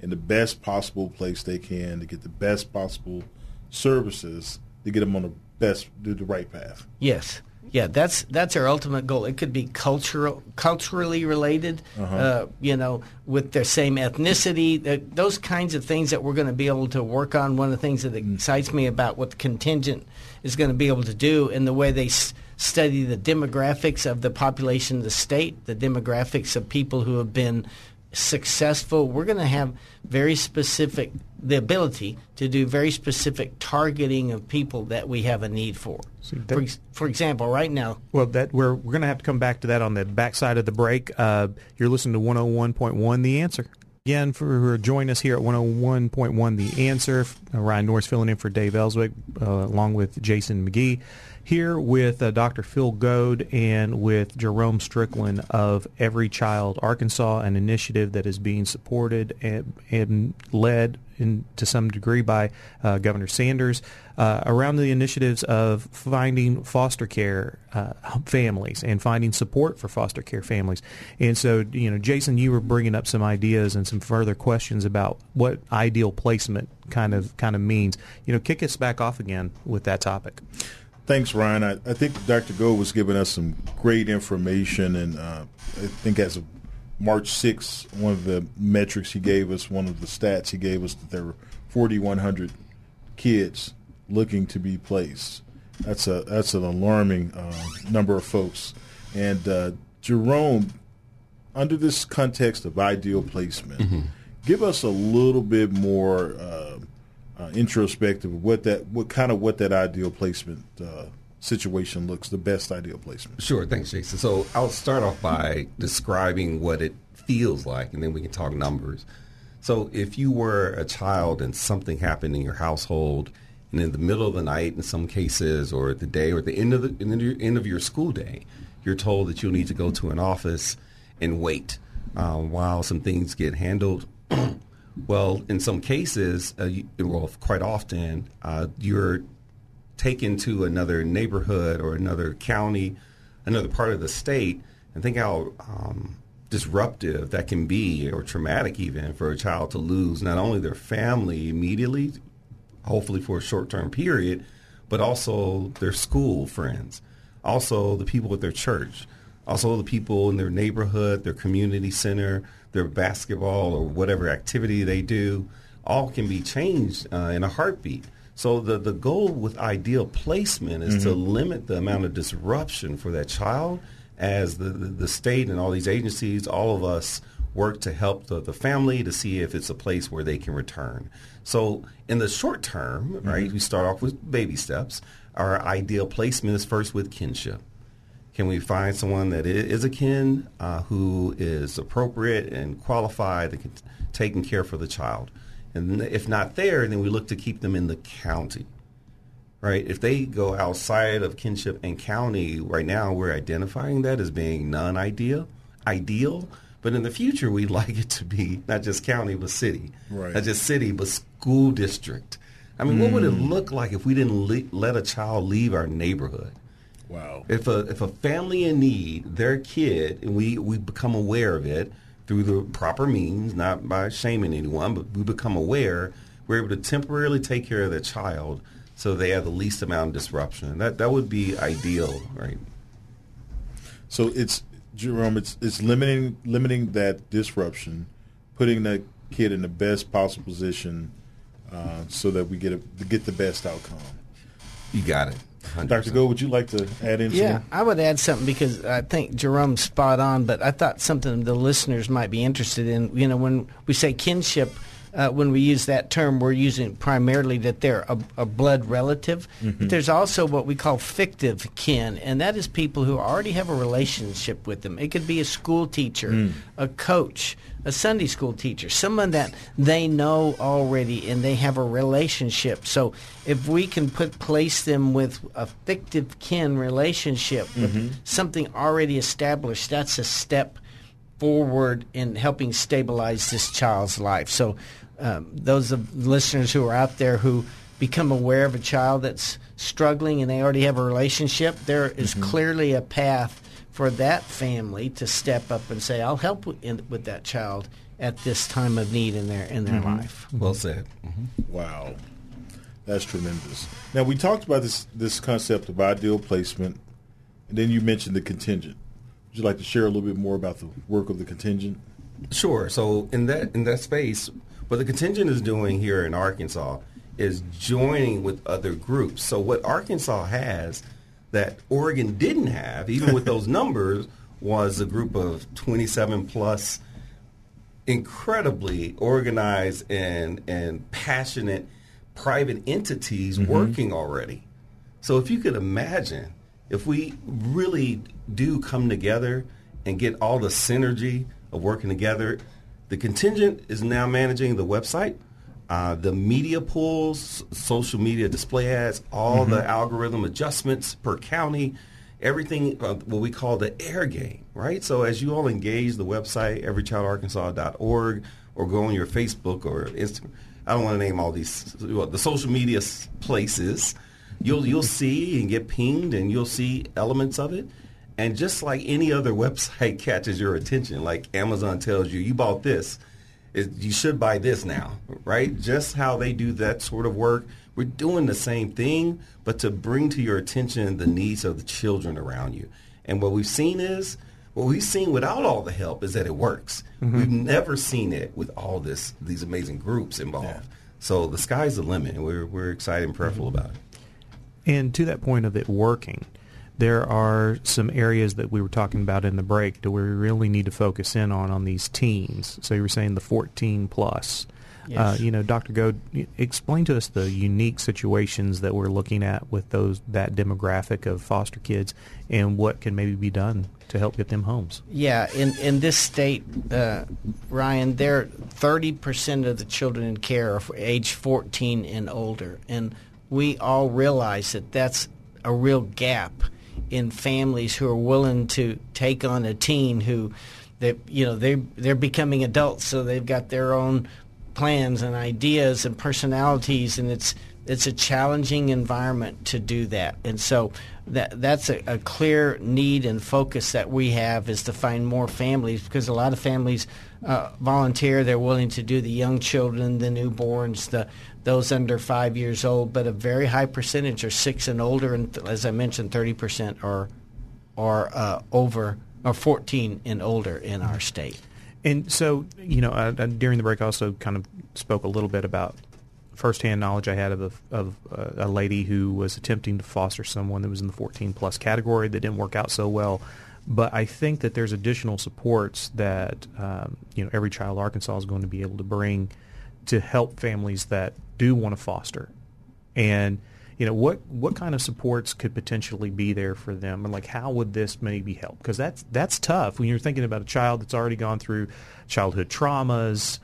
in the best possible place they can to get the best possible services to get them on the best do the right path. Yes. Yeah, that's that's our ultimate goal. It could be cultural, culturally related, uh-huh. uh, you know, with their same ethnicity, those kinds of things that we're going to be able to work on. One of the things that mm. excites me about what the contingent is going to be able to do and the way they s- study the demographics of the population of the state, the demographics of people who have been successful. We're going to have very specific the ability to do very specific targeting of people that we have a need for. that, for, for, example, right now. Well, that we're we're going to have to come back to that on the backside of the break. Uh, you're listening to 101.1 The Answer. Again, for joining us here at 101.1 The Answer. Uh, Ryan Norris filling in for Dave Elswick, uh, along with Jason McGee here with uh, Dr. Phil Goad and with Jerome Strickland of Every Child Arkansas, an initiative that is being supported and, and led in, to some degree by uh, Governor Sanders uh, around the initiatives of finding foster care uh, families and finding support for foster care families. And so, you know, Jason, you were bringing up some ideas and some further questions about what ideal placement kind of kind of means. You know, kick us back off again with that topic. Thanks, Ryan. I, I think Dr. Goad was giving us some great information, and uh, I think as of March 6th, one of the metrics he gave us, one of the stats he gave us, that there were 4,100 kids looking to be placed. That's a that's an alarming uh, number of folks. And uh, Jerome, under this context of ideal placement, mm-hmm. give us a little bit more uh, uh introspective of what that what kind of what that ideal placement uh, situation looks, the best ideal placement. Sure, thanks, Jason. So I'll start off by describing what it feels like, and then we can talk numbers. So if you were a child and something happened in your household, and in the middle of the night, in some cases, or the day, or at the end of the, end of your school day, you're told that you'll need to go to an office and wait uh, while some things get handled. well, in some cases, uh, you, well, quite often, uh, you're taken to another neighborhood or another county, another part of the state, and think how um, disruptive that can be, or traumatic even, for a child to lose not only their family immediately, hopefully for a short term period, but also their school friends, also the people at their church, also the people in their neighborhood, their community center, their basketball or whatever activity they do, all can be changed uh, in a heartbeat. So the, the goal with ideal placement is mm-hmm. to limit the amount of disruption for that child as the, the, the, state and all these agencies, all of us work to help the, the family to see if it's a place where they can return. So in the short term, mm-hmm. right, we start off with baby steps. Our ideal placement is first with kinship. Can we find someone that is a kin uh, who is appropriate and qualified and taking care for the child? And if not there, then we look to keep them in the county. Right? If they go outside of kinship and county, right now we're identifying that as being non-ideal, ideal. But in the future, we'd like it to be not just county but city, right. not just city but school district. I mean, mm. what would it hmm. look like if we didn't le- let a child leave our neighborhood? Wow. If a if a family in need, their kid, and we we become aware of it through the proper means, not by shaming anyone, but we become aware, we're able to temporarily take care of the child so they have the least amount of disruption. That that would be ideal, right? So it's Jerome, it's it's limiting limiting that disruption, putting that kid in the best possible position uh, so that we get a, get the best outcome. You got it. 100%. Dr. Goad, would you like to add in? Yeah, I would add something because I think Jerome's spot on, but I thought something the listeners might be interested in. You know, when we say kinship, uh, when we use that term, we're using primarily that they're a, a blood relative. Mm-hmm. But there's also what we call fictive kin, and that is people who already have a relationship with them. It could be a school teacher, mm. a coach, a Sunday school teacher, someone that they know already and they have a relationship. So if we can put place them with a fictive kin relationship mm-hmm. something already established, that's a step forward in helping stabilize this child's life. So, um, those of listeners who are out there who become aware of a child that's struggling and they already have a relationship, there is mm-hmm. clearly a path for that family to step up and say, "I'll help with, in, with that child at this time of need in their in their mm-hmm. life." Well said. Mm-hmm. Wow, that's tremendous. Now we talked about this this concept of ideal placement, and then you mentioned the contingent. Would you like to share a little bit more about the work of the contingent? Sure. So in that in that space, what the contingent is doing here in Arkansas is joining with other groups. So what Arkansas has that Oregon didn't have, even with those numbers, was a group of 27 plus incredibly organized and and passionate private entities mm-hmm. working already. So if you could imagine if we really do come together and get all the synergy of working together, the contingent is now managing the website. Uh, the media pools, social media display ads, all Mm-hmm. the algorithm adjustments per county, everything uh, what we call the air game, right? So as you all engage the website everychildarkansas.org or go on your Facebook or Instagram, I don't want to name all these well, the social media places. You'll you'll see and get pinged and you'll see elements of it. And just like any other website catches your attention, like Amazon tells you, you bought this, it, you should buy this now, right? Just how they do that sort of work. We're doing the same thing, but to bring to your attention the needs of the children around you. And what we've seen is, what we've seen without all the help is that it works. Mm-hmm. We've never seen it with all this these amazing groups involved. So the sky's the limit, and we're, we're excited and prayerful mm-hmm. about it. And to that point of it working, there are some areas that we were talking about in the break that we really need to focus in on on these teens. So you were saying the 14 plus. Uh, Yes. you know, Dr. Goad, explain to us the unique situations that we're looking at with those that demographic of foster kids, and what can maybe be done to help get them homes. Yeah, in in this state, uh, Ryan, there thirty percent of the children in care are age fourteen and older, and we all realize that that's a real gap in families who are willing to take on a teen who, that you know they they're becoming adults, so they've got their own plans and ideas and personalities, and it's it's a challenging environment to do that. And so that that's a, a clear need and focus that we have is to find more families because a lot of families uh, volunteer. They're willing to do the young children, the newborns, the those under five years old, but a very high percentage are six and older, and as I mentioned, thirty percent are are uh, over or fourteen and older in our state. And so, you know, uh, during the break, I also kind of spoke a little bit about firsthand knowledge I had of a, of uh, a lady who was attempting to foster someone that was in the 14 plus category that didn't work out so well. But I think that there's additional supports that um, you know every child Arkansas is going to be able to bring to help families that do want to foster. And you know what what kind of supports could potentially be there for them, and like how would this maybe help? Because that's that's tough when you're thinking about a child that's already gone through childhood traumas,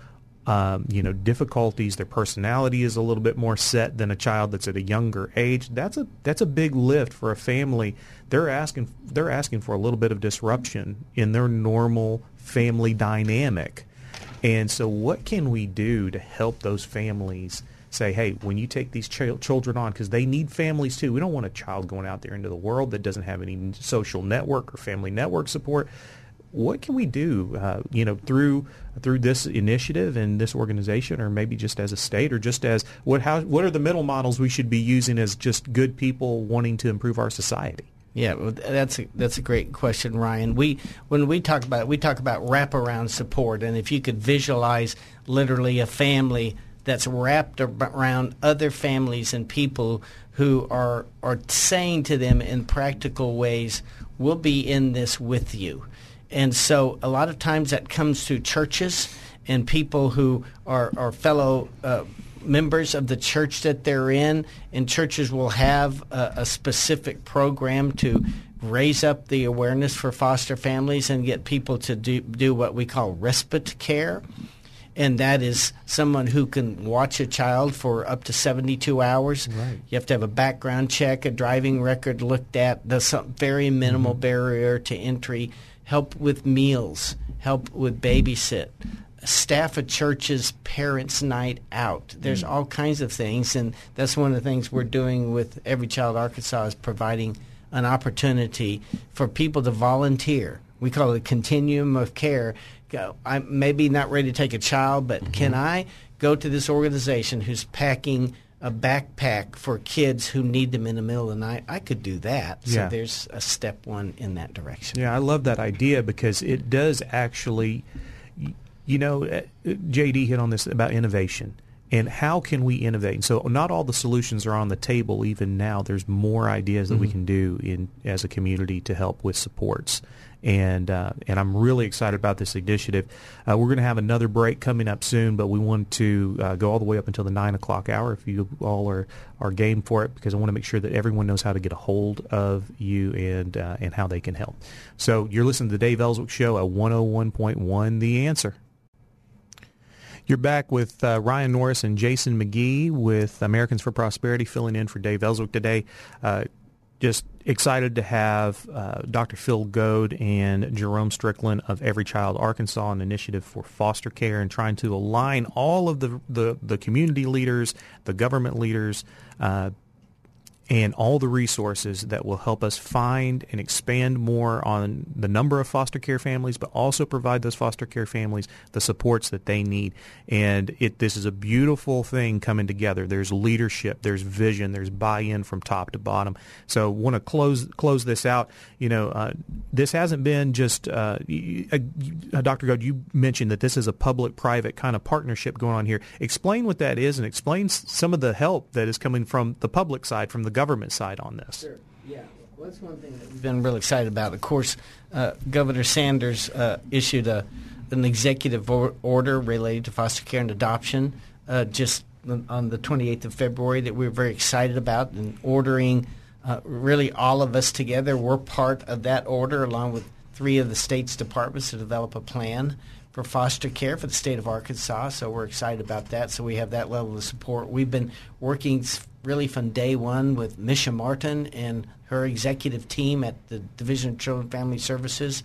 um, you know, difficulties. Their personality is a little bit more set than a child that's at a younger age. That's a that's a big lift for a family. They're asking they're asking for a little bit of disruption in their normal family dynamic. And so, what can we do to help those families say, hey, when you take these ch- children on, because they need families too. We don't want a child going out there into the world that doesn't have any social network or family network support. What can we do, uh, you know, through through this initiative and this organization, or maybe just as a state, or just as what how what are the middle models we should be using as just good people wanting to improve our society? Yeah, that's a, that's a great question, Ryan. We when we talk about it, we talk about wraparound support, and if you could visualize literally a family that's wrapped around other families and people who are are saying to them in practical ways, "We'll be in this with you," and so a lot of times that comes through churches and people who are are fellow. Uh, members of the church that they're in, and churches will have a, a specific program to raise up the awareness for foster families and get people to do, do what we call respite care. And that is someone who can watch a child for up to 72 hours. Right. You have to have a background check, a driving record looked at, the some very minimal mm-hmm. barrier to entry, help with meals, help with babysit, staff a church's parents' night out. There's hmm. all kinds of things, and that's one of the things we're doing with Every Child Arkansas is providing an opportunity for people to volunteer. We call it a continuum of care. Go, I'm maybe not ready to take a child, but mm-hmm. can I go to this organization who's packing a backpack for kids who need them in the middle of the night? I could do that. Yeah. So there's a step one in that direction. Yeah, I love that idea because it does actually, you know, uh, JD hit on this about innovation and how can we innovate. And so not all the solutions are on the table even now. There's more ideas that we can do in as a community to help with supports. And uh, and I'm really excited about this initiative. Uh, we're going to have another break coming up soon, but we want to uh, go all the way up until the nine o'clock hour. If you all are, are game for it, because I want to make sure that everyone knows how to get a hold of you and uh, and how they can help. So you're listening to the Dave Elswick Show at 101.1 The Answer. You're back with uh, Ryan Norris and Jason McGee with Americans for Prosperity filling in for Dave Elswick today. Uh, just excited to have uh, Dr. Phil Goad and Jerome Strickland of Every Child Arkansas, an initiative for foster care and trying to align all of the, the, the community leaders, the government leaders, uh, and all the resources that will help us find and expand more on the number of foster care families, but also provide those foster care families the supports that they need. And it, this is a beautiful thing coming together. There's leadership, there's vision, there's buy-in from top to bottom. So, want to close close this out. You know, uh, this hasn't been just uh, uh, Dr. Goad. You mentioned that this is a public-private kind of partnership going on here. Explain what that is, and explain some of the help that is coming from the public side, from the government side on this. Sure. Yeah. Well, that's one thing that we've been really excited about. Of course, uh, Governor Sanders uh, issued a an executive or- order related to foster care and adoption uh, just on the 28th of February that we were very excited about and ordering uh, really all of us together. We're part of that order along with three of the state's departments to develop a plan for foster care for the state of Arkansas. So we're excited about that. So we have that level of support. We've been working really from day one with Mischa Martin and her executive team at the Division of Children and Family Services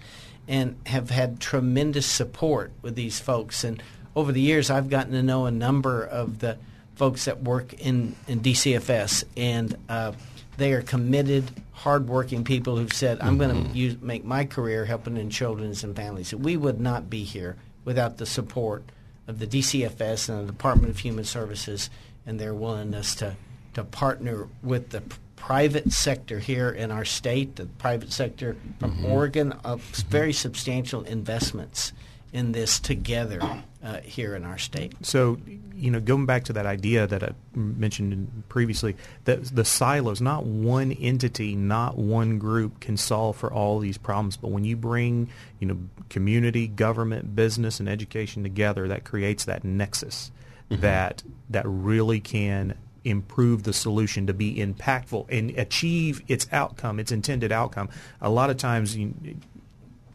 and have had tremendous support with these folks. And over the years, I've gotten to know a number of the folks that work in, in DCFS, and uh, they are committed, hardworking people who've said, I'm Mm-hmm. going to make my career helping in children's and families. We would not be here without the support of the DCFS and the Department of Human Services and their willingness to, to partner with the private sector here in our state, the private sector from Mm-hmm. Oregon, of very substantial investments in this together uh, here in our state. So, you know, going back to that idea that I mentioned previously, that the silos, not one entity, not one group can solve for all these problems. But when you bring, you know, community, government, business, and education together, that creates that nexus that that really can improve the solution to be impactful and achieve its outcome, its intended outcome. A lot of times, you,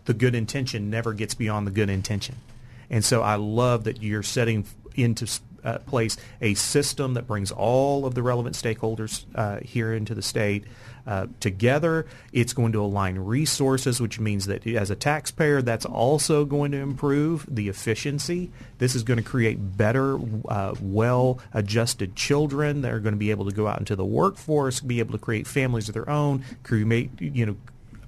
the good intention never gets beyond the good intention. And so I love that you're setting into uh, place a system that brings all of the relevant stakeholders uh, here into the state uh, together. It's going to align resources, which means that as a taxpayer, that's also going to improve the efficiency. This is going to create better, uh, well-adjusted children that are going to be able to go out into the workforce, be able to create families of their own, create, you know,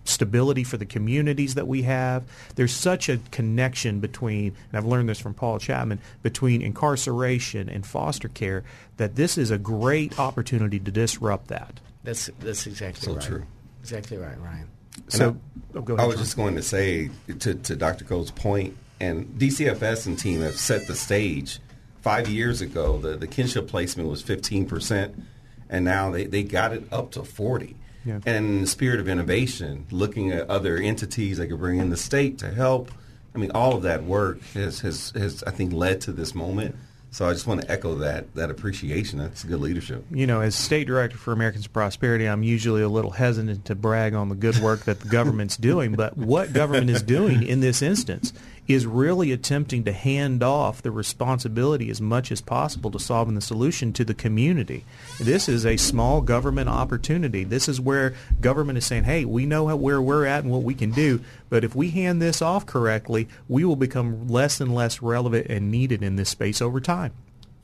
stability for the communities that we have. There's such a connection between, and I've learned this from Paul Chapman, between incarceration and foster care, that this is a great opportunity to disrupt that. That's that's exactly So right. true. Exactly right, Ryan. So, oh, go ahead. I was John. just going to say to, to Dr. Goad's point, and DCFS and team have set the stage. Five years ago, the, the kinship placement was 15%, and now they, they got it up to 40 Yeah. And in the spirit of innovation, looking at other entities that could bring in the state to help, I mean, all of that work has, has, has I think, led to this moment. So I just want to echo that that appreciation. That's good leadership. you know, as state director for Americans Prosperity, I'm usually a little hesitant to brag on the good work that the government's doing. But what government is doing in this instance is really attempting to hand off the responsibility as much as possible to solving the solution to the community. This is a small government opportunity. This is where government is saying, hey, we know where we're at and what we can do, but if we hand this off correctly, we will become less and less relevant and needed in this space over time.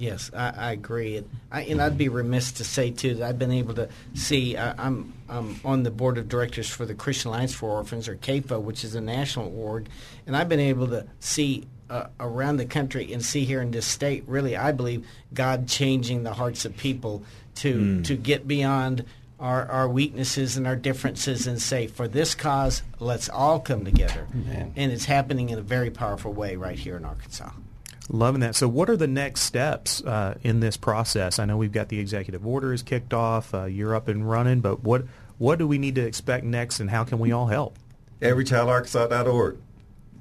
Yes, I, I agree, and, I, and I'd be remiss to say too that I've been able to see. I, I'm I'm on the board of directors for the Christian Alliance for Orphans, or CAFO, which is a national org, and I've been able to see uh, around the country and see here in this state. Really, I believe God changing the hearts of people to to get beyond. Our, our weaknesses and our differences and say for this cause let's all come together and it's happening in a very powerful way right here in arkansas Loving that. So, what are the next steps uh, in this process? I know we've got the executive order is kicked off. Uh, you're up and running, but what what do we need to expect next, and how can we all help? EveryChildArkansas.org.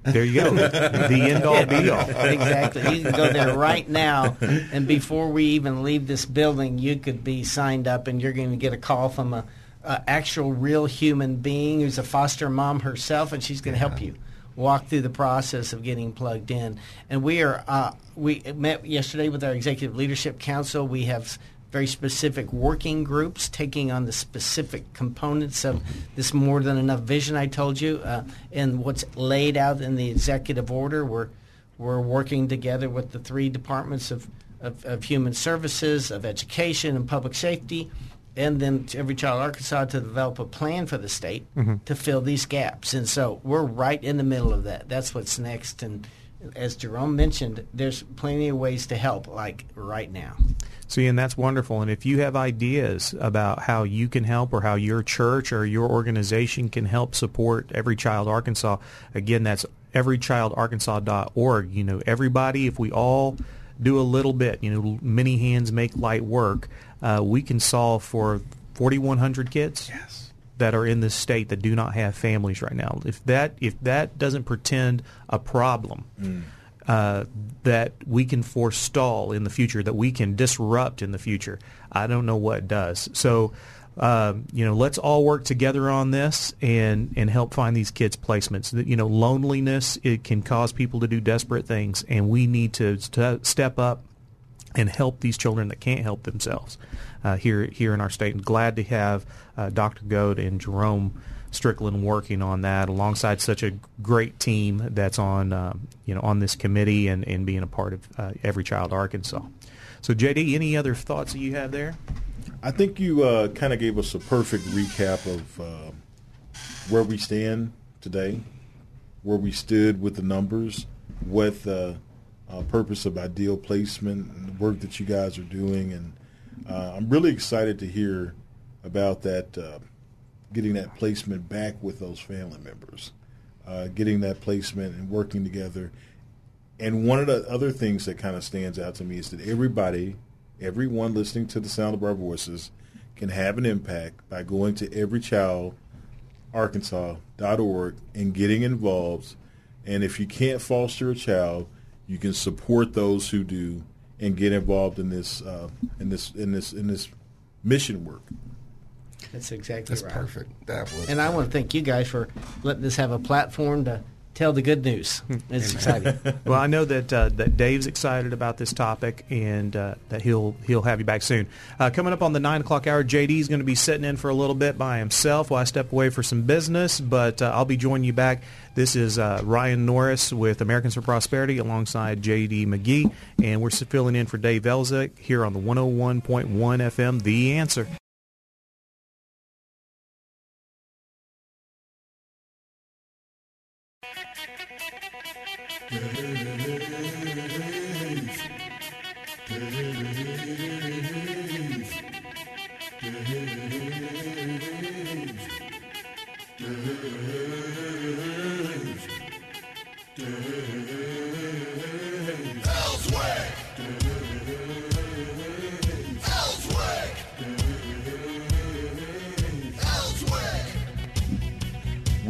There you go. the end all be all. exactly. You can go there right now, and before we even leave this building, you could be signed up, and you're going to get a call from a, a actual real human being who's a foster mom herself, and she's going to help you walk through the process of getting plugged in. And we are uh, we met yesterday with our executive leadership council. We have very specific working groups taking on the specific components of this more than enough vision I told you uh, and what's laid out in the executive order. We're we're working together with the three departments of, of, of human services, of education, and public safety, and then Every Child Arkansas to develop a plan for the state mm-hmm. to fill these gaps. And so we're right in the middle of that. That's what's next. And as Jerome mentioned, there's plenty of ways to help, like right now. See, and that's wonderful. And if you have ideas about how you can help or how your church or your organization can help support Every Child Arkansas, again, that's everychildarkansas.org. You know, everybody, if we all do a little bit, you know, many hands make light work, uh, we can solve for 4,100 kids. Yes that are in this state that do not have families right now. If that if that doesn't pretend a problem, mm uh, that we can forestall in the future, that we can disrupt in the future. I don't know what does. So, uh, you know, let's all work together on this and and help find these kids placements. You know, loneliness it can cause people to do desperate things, and we need to st- step up and help these children that can't help themselves uh, here here in our state. And glad to have uh, Dr. Goad and Jerome Strickland working on that alongside such a great team that's on uh, you know on this committee and, and being a part of uh, Every Child Arkansas. So JD, any other thoughts that you have there? I think you uh, kind of gave us a perfect recap of uh, where we stand today, where we stood with the numbers, with the uh, purpose of ideal placement and the work that you guys are doing, and uh, I'm really excited to hear about that getting that placement back with those family members, uh, getting that placement and working together. And one of the other things that kind of stands out to me is that everybody, everyone listening to the sound of our voices, can have an impact by going to everychildarkansas.org and getting involved. And if you can't foster a child, you can support those who do and get involved in this uh, in this in this in this mission work. That's exactly That's right. perfect. That was. And I want to thank you guys for letting us have a platform to tell the good news. Hmm. It's exciting. well, I know that uh, that Dave's excited about this topic, and uh, that he'll he'll have you back soon. Uh, coming up on the nine o'clock hour, JD is going to be sitting in for a little bit by himself while I step away for some business, but uh, I'll be joining you back. This is uh, Ryan Norris with Americans for Prosperity alongside JD McGee, and we're filling in for Dave Elswick here on the 101.1 FM, The Answer.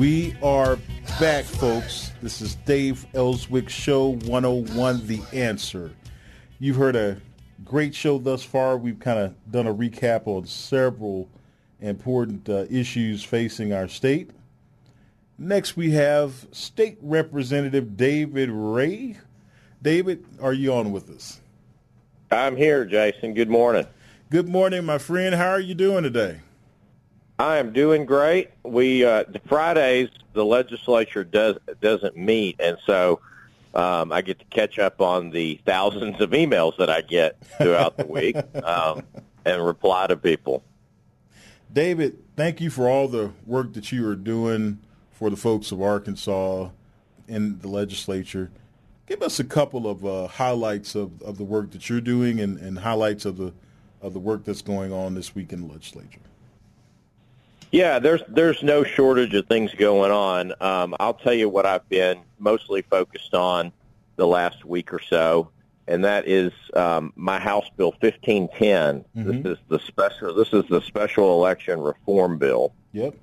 We are back, folks. This is Dave Elswick Show 101 The Answer. You've heard a great show thus far. We've kind of done a recap on several important uh, issues facing our state. Next, we have State Representative David Ray. David, are you on with us? I'm here, Jason. Good morning. Good morning, my friend. How are you doing today? I am doing great. We uh, Fridays the legislature does doesn't meet, and so um, I get to catch up on the thousands of emails that I get throughout the week um, and reply to people. David, thank you for all the work that you are doing for the folks of Arkansas in the legislature. Give us a couple of uh, highlights of, of the work that you're doing and, and highlights of the of the work that's going on this week in the legislature. Yeah, there's there's no shortage of things going on. Um, I'll tell you what I've been mostly focused on the last week or so, and that is um, my House Bill 1510. Mm-hmm. This is the special. This is the special election reform bill. Yep.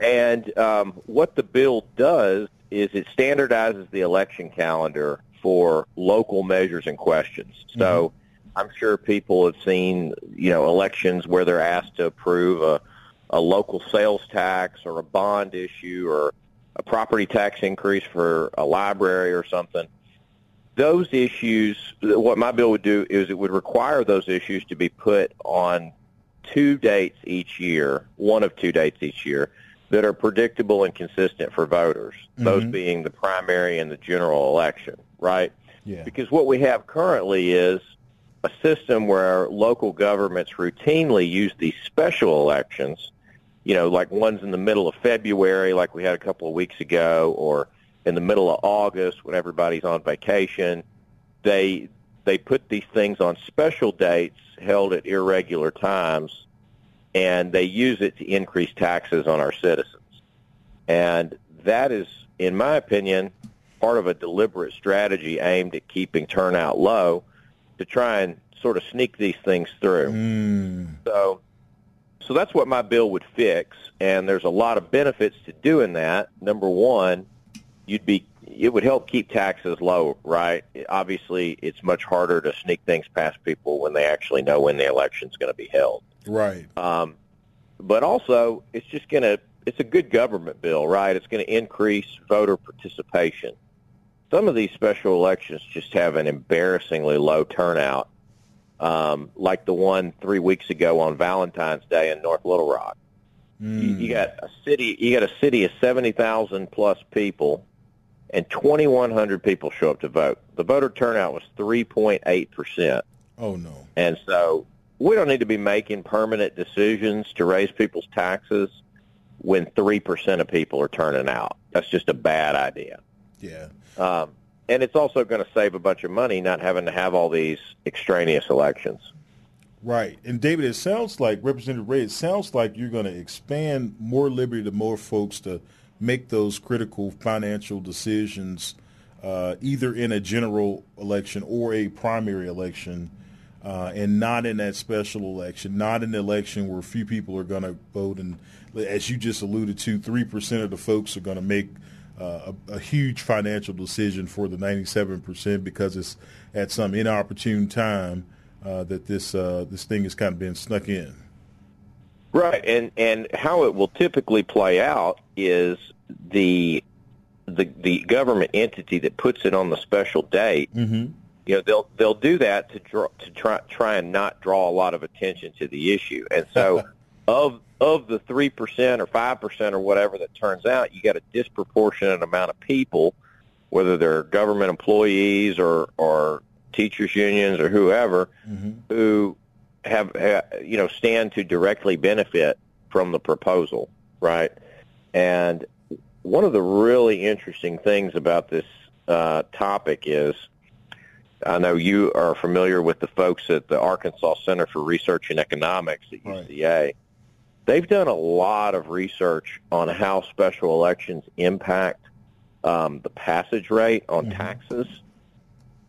And um, what the bill does is it standardizes the election calendar for local measures and questions. So mm-hmm. I'm sure people have seen, you know, elections where they're asked to approve a a local sales tax or a bond issue or a property tax increase for a library or something. Those issues, what my bill would do is it would require those issues to be put on two dates each year, one of two dates each year, that are predictable and consistent for voters, mm-hmm. those being the primary and the general election, right? Yeah. Because what we have currently is a system where local governments routinely use these special elections, you know, like ones in the middle of February, like we had a couple of weeks ago, or in the middle of August when everybody's on vacation. They they put these things on special dates held at irregular times, and they use it to increase taxes on our citizens. And that is, in my opinion, part of a deliberate strategy aimed at keeping turnout low to try and sort of sneak these things through. Mm. So, so that's what my bill would fix, and there's a lot of benefits to doing that. Number one, you'd be it would help keep taxes low, right? Obviously, it's much harder to sneak things past people when they actually know when the election's going to be held. Right. Um, but also, it's just going to it's a good government bill, right? It's going to increase voter participation some of these special elections just have an embarrassingly low turnout, um, like the one three weeks ago on Valentine's Day in North Little Rock. Mm. You, you got a city, you got a city of seventy thousand plus people, and twenty one hundred people show up to vote. The voter turnout was three point eight percent. Oh no! And so we don't need to be making permanent decisions to raise people's taxes when three percent of people are turning out. That's just a bad idea. Yeah. Um, and it's also going to save a bunch of money not having to have all these extraneous elections. Right. And David, it sounds like, Representative Ray, it sounds like you're going to expand more liberty to more folks to make those critical financial decisions uh, either in a general election or a primary election uh, and not in that special election, not the election where few people are going to vote. And as you just alluded to, 3% of the folks are going to make – uh, a, a, huge financial decision for the 97% because it's at some inopportune time uh, that this uh, this thing has kind of been snuck in. Right, and and how it will typically play out is the the the government entity that puts it on the special date. Mm-hmm. You know, they'll they'll do that to draw to try try and not draw a lot of attention to the issue, and so of of the 3% or 5% or whatever that turns out, you got a disproportionate amount of people, whether they're government employees or, or teachers unions or whoever, mm-hmm. who have, you know, stand to directly benefit from the proposal, right? And one of the really interesting things about this uh, topic is I know you are familiar with the folks at the Arkansas Center for Research and Economics at UCA. Right they've done a lot of research on how special elections impact um, the passage rate on mm-hmm. taxes.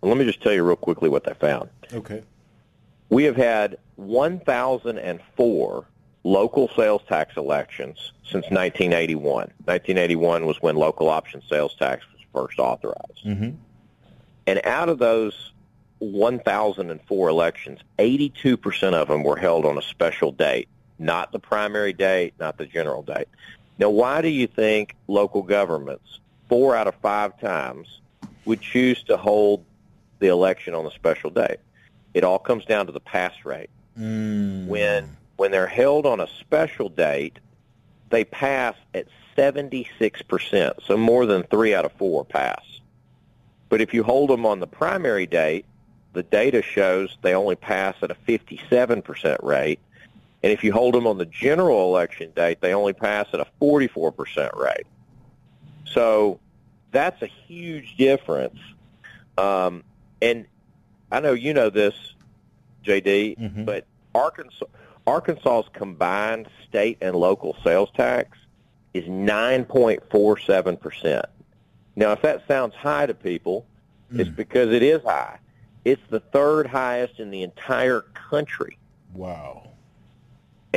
let me just tell you real quickly what they found. Okay. We have had 1,004 local sales tax elections since 1981. 1981 was when local option sales tax was first authorized. Mm-hmm. And out of those 1,004 elections, 82% of them were held on a special date not the primary date, not the general date. Now, why do you think local governments, four out of five times, would choose to hold the election on a special date? It all comes down to the pass rate. Mm. When when they're held on a special date, they pass at 76%, so more than three out of four pass. But if you hold them on the primary date, the data shows they only pass at a 57% rate, and if you hold them on the general election date, they only pass at a 44% rate. So that's a huge difference. Um, and I know you know this, JD, mm-hmm. but Arkansas, Arkansas's combined state and local sales tax is 9.47%. Now, if that sounds high to people, mm. it's because it is high. It's the third highest in the entire country. Wow.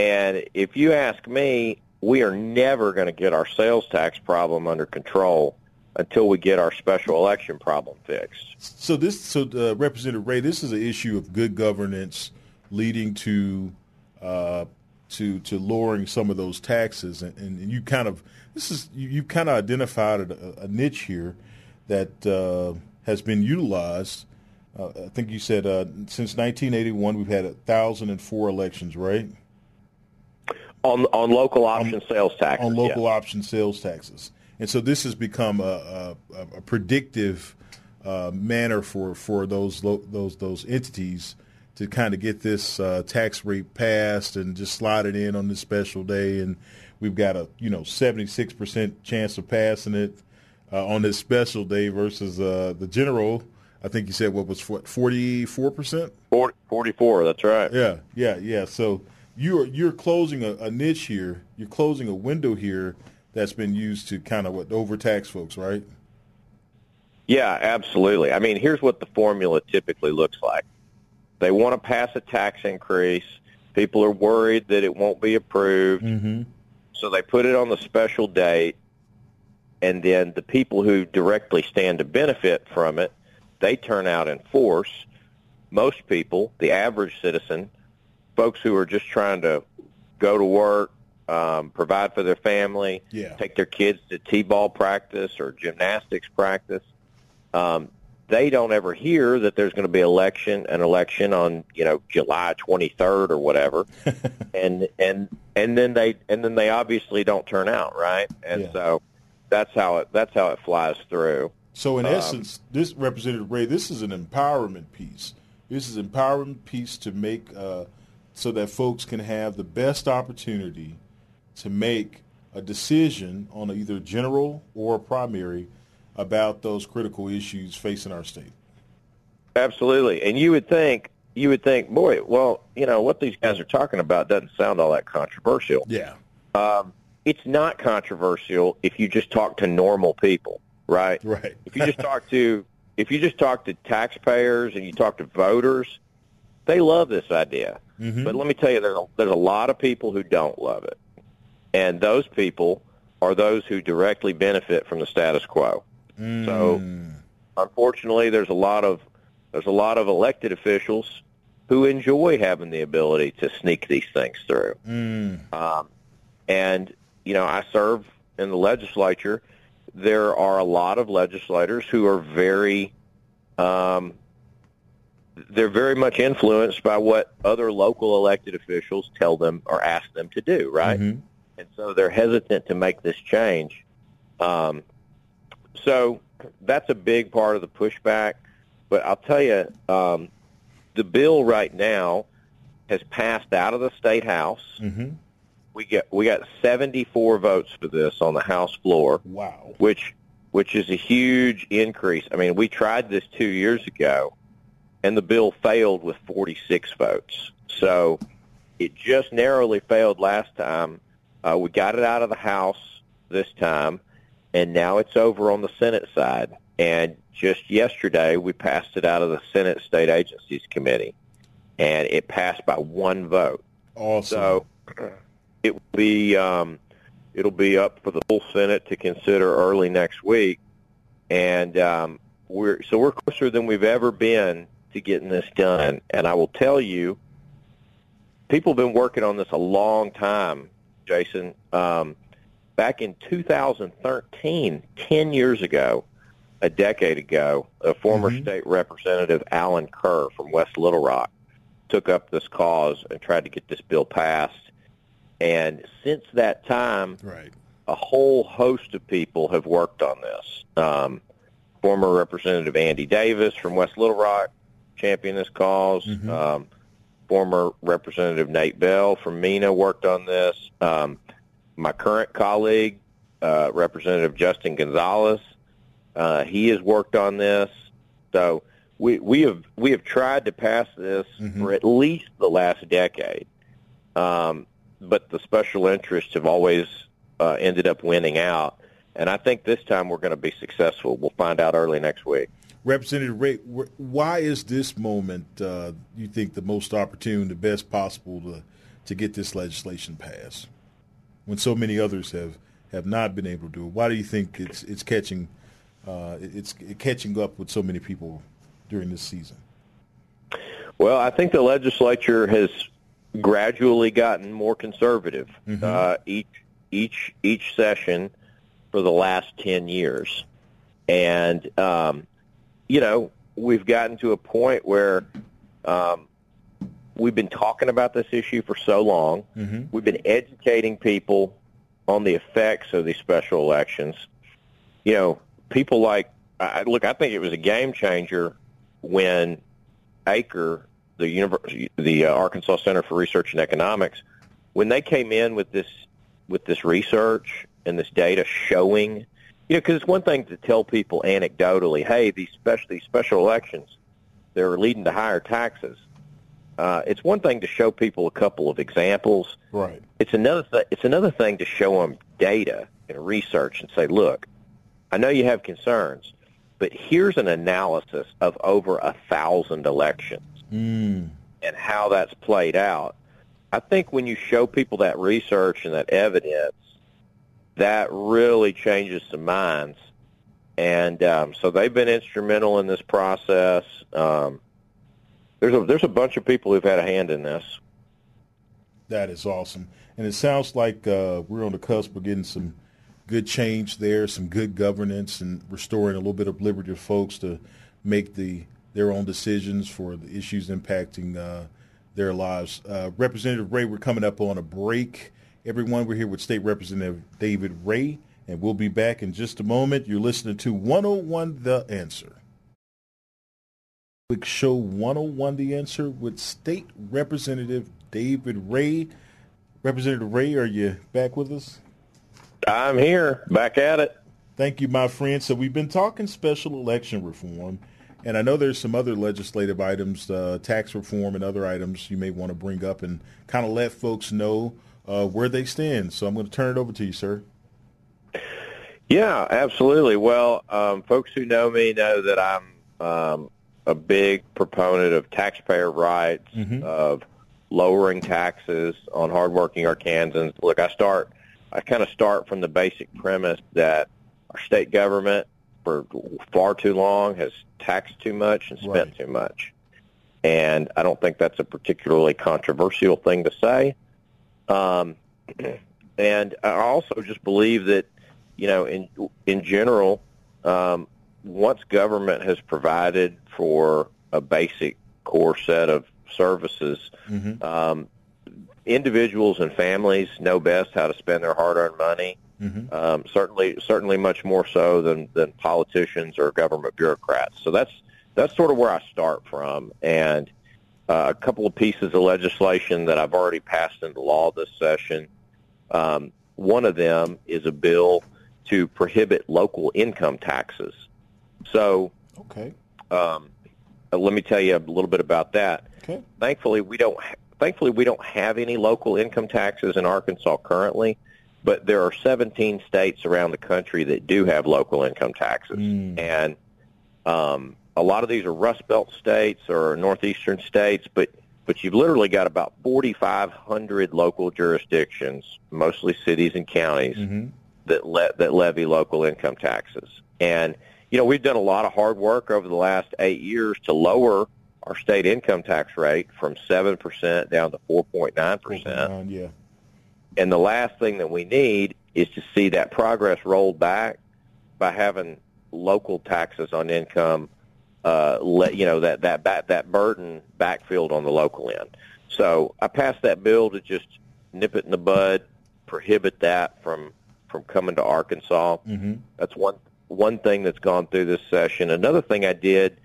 And if you ask me, we are never going to get our sales tax problem under control until we get our special election problem fixed. So this, so uh, Representative Ray, this is an issue of good governance leading to uh, to to lowering some of those taxes, and, and you kind of this is you, you kind of identified a, a, niche here that uh, has been utilized. Uh, I think you said uh, since 1981 we've had 1,004 elections, right? On on local option on, sales taxes. On local option sales taxes, and so this has become a, a, a predictive uh, manner for for those lo- those those entities to kind of get this uh, tax rate passed and just slide it in on this special day. And we've got a you know 76 percent chance of passing it uh, on this special day versus uh, the general. I think you said what was what 44 percent. 44. That's right. Yeah, yeah, yeah. So you're you're closing a, a niche here. You're closing a window here that's been used to kind of what overtax folks, right? Yeah, absolutely. I mean, here's what the formula typically looks like. They want to pass a tax increase. People are worried that it won't be approved. Mm-hmm. So they put it on the special date. And then the people who directly stand to benefit from it, they turn out in force. Most people, the average citizen, folks who are just trying to go to work, um, provide for their family, yeah. take their kids to t-ball practice or gymnastics practice, um, they don't ever hear that there's going to be election an election on you know July 23rd or whatever, and and and then they and then they obviously don't turn out right, and yeah. so that's how it that's how it flies through. So in Um, essence, this Representative Ray, this is an empowerment piece. This is empowerment piece to make uh, so that folks can have the best opportunity to make a decision on either general or primary about those critical issues facing our state. Absolutely. And you would think you would think, boy, well, you know, what these guys are talking about doesn't sound all that controversial. Yeah. Um, it's not controversial if you just talk to normal people, right? Right. if you just talk to if you just talk to taxpayers and you talk to voters, they love this idea. Mhm. But let me tell you, there's a, there's a lot of people who don't love it, and those people are those who directly benefit from the status quo. So, unfortunately, there's a lot of there's a lot of elected officials who enjoy having the ability to sneak these things through. Mm. Um, and you know, I serve in the legislature. There are a lot of legislators who are very, um, they're very much influenced by what other local elected officials tell them or ask them to do, right? Mhm. And so they're hesitant to make this change. Um, so that's a big part of the pushback. But I'll tell you, um, the bill right now has passed out of the state house. Mhm. We get we got 74 votes for this on the House floor, Wow. which which is a huge increase. I mean, we tried this two years ago, and the bill failed with 46 votes. So it just narrowly failed last time. Uh, we got it out of the House this time, and now it's over on the Senate side. And just yesterday, we passed it out of the Senate State Agencies Committee, and it passed by one vote. Awesome. So it will be um, it'll be up for the full Senate to consider early next week, and um, we're so we're closer than we've ever been to getting this done. And I will tell you, people have been working on this a long time, Jason. Um, back in 2013, 10 years ago, a decade ago, a former Mhm. state representative, Allen Kerr from West Little Rock, took up this cause and tried to get this bill passed. And since that time, Right. a whole host of people have worked on this. Um, former Representative Andy Davis from West Little Rock championed this because Mhm. Um, former Representative Nate Bell from Mena worked on this. Um, my current colleague, uh, Representative Justin Gonzales, uh, he has worked on this. So we we have we have tried to pass this Mhm. for at least the last decade, um, but the special interests have always uh, ended up winning out. And I think this time we're going to be successful. We'll find out early next week. Representative Ray, why is this moment uh, you think the most opportune, the best possible to to get this legislation passed, when so many others have, have not been able to do it? Why do you think it's it's catching uh, it's catching up with so many people during this season? Well, I think the legislature has gradually gotten more conservative. Mhm. Uh, each each each session, for the last 10 years. And, um, you know, we've gotten to a point where um, we've been talking about this issue for so long. Mm-hmm. We've been educating people on the effects of these special elections. You know, people like, I, look, I think it was a game changer when ACRE, the university, the uh, Arkansas Center for Research and Economics, when they came in with this with this research and this data showing, you know, because it's one thing to tell people anecdotally, hey, these special these special elections, they're leading to higher taxes. Uh, it's one thing to show people a couple of examples. Right. It's another th- it's another thing to show them data and research and say, look, I know you have concerns, but here's an analysis of over a thousand elections Mm. and how that's played out. I think when you show people that research and that evidence, that really changes some minds. And um, so they've been instrumental in this process. Um, there's a there's a bunch of people who've had a hand in this. That is awesome. And it sounds like uh, we're on the cusp of getting some good change there, some good governance, and restoring a little bit of liberty to folks to make the their own decisions for the issues impacting uh, their lives. Uh, Representative Ray, we're coming up on a break. Everyone, we're here with State Representative David Ray, and we'll be back in just a moment. You're listening to 101 The Answer. Quick show 101 The Answer with State Representative David Ray. Representative Ray, are you back with us? I'm here, back at it. Thank you, my friend. So we've been talking special election reform, and I know there's some other legislative items, uh, tax reform and other items you may want to bring up and kind of let folks know uh, where they stand. So I'm going to turn it over to you, sir. Yeah, absolutely. Well, um, folks who know me know that I'm um, a big proponent of taxpayer rights, Mhm. of lowering taxes on hardworking Arkansans. Look, I start, I kind of start from the basic premise that our state government, for far too long, has taxed too much and spent Right. too much, and I don't think that's a particularly controversial thing to say. Um, and I also just believe that, you know, in in general, um, once government has provided for a basic core set of services, Mm-hmm. um, individuals and families know best how to spend their hard-earned money. Mm-hmm. Um, certainly, certainly much more so than than politicians or government bureaucrats. So that's that's sort of where I start from, and uh, a couple of pieces of legislation that I've already passed into law this session. Um, one of them is a bill to prohibit local income taxes. So Okay. um, uh, let me tell you a little bit about that. Okay. Thankfully, we don't. ha- Thankfully, we don't have any local income taxes in Arkansas currently, but there are 17 states around the country that do have local income taxes, Mm. and um, a lot of these are Rust Belt states or northeastern states, but but you've literally got about 4,500 local jurisdictions, mostly cities and counties, Mm-hmm. that le- that levy local income taxes. And you know, we've done a lot of hard work over the last eight years to lower our state income tax rate from seven percent down to four point nine percent. Yeah. And the last thing that we need is to see that progress rolled back by having local taxes on income. Uh, let you know that that that, that burden backfilled on the local end. So I passed that bill to just nip it in the bud, prohibit that from from coming to Arkansas. Mm-hmm. That's one one thing that's gone through this session. Another thing I did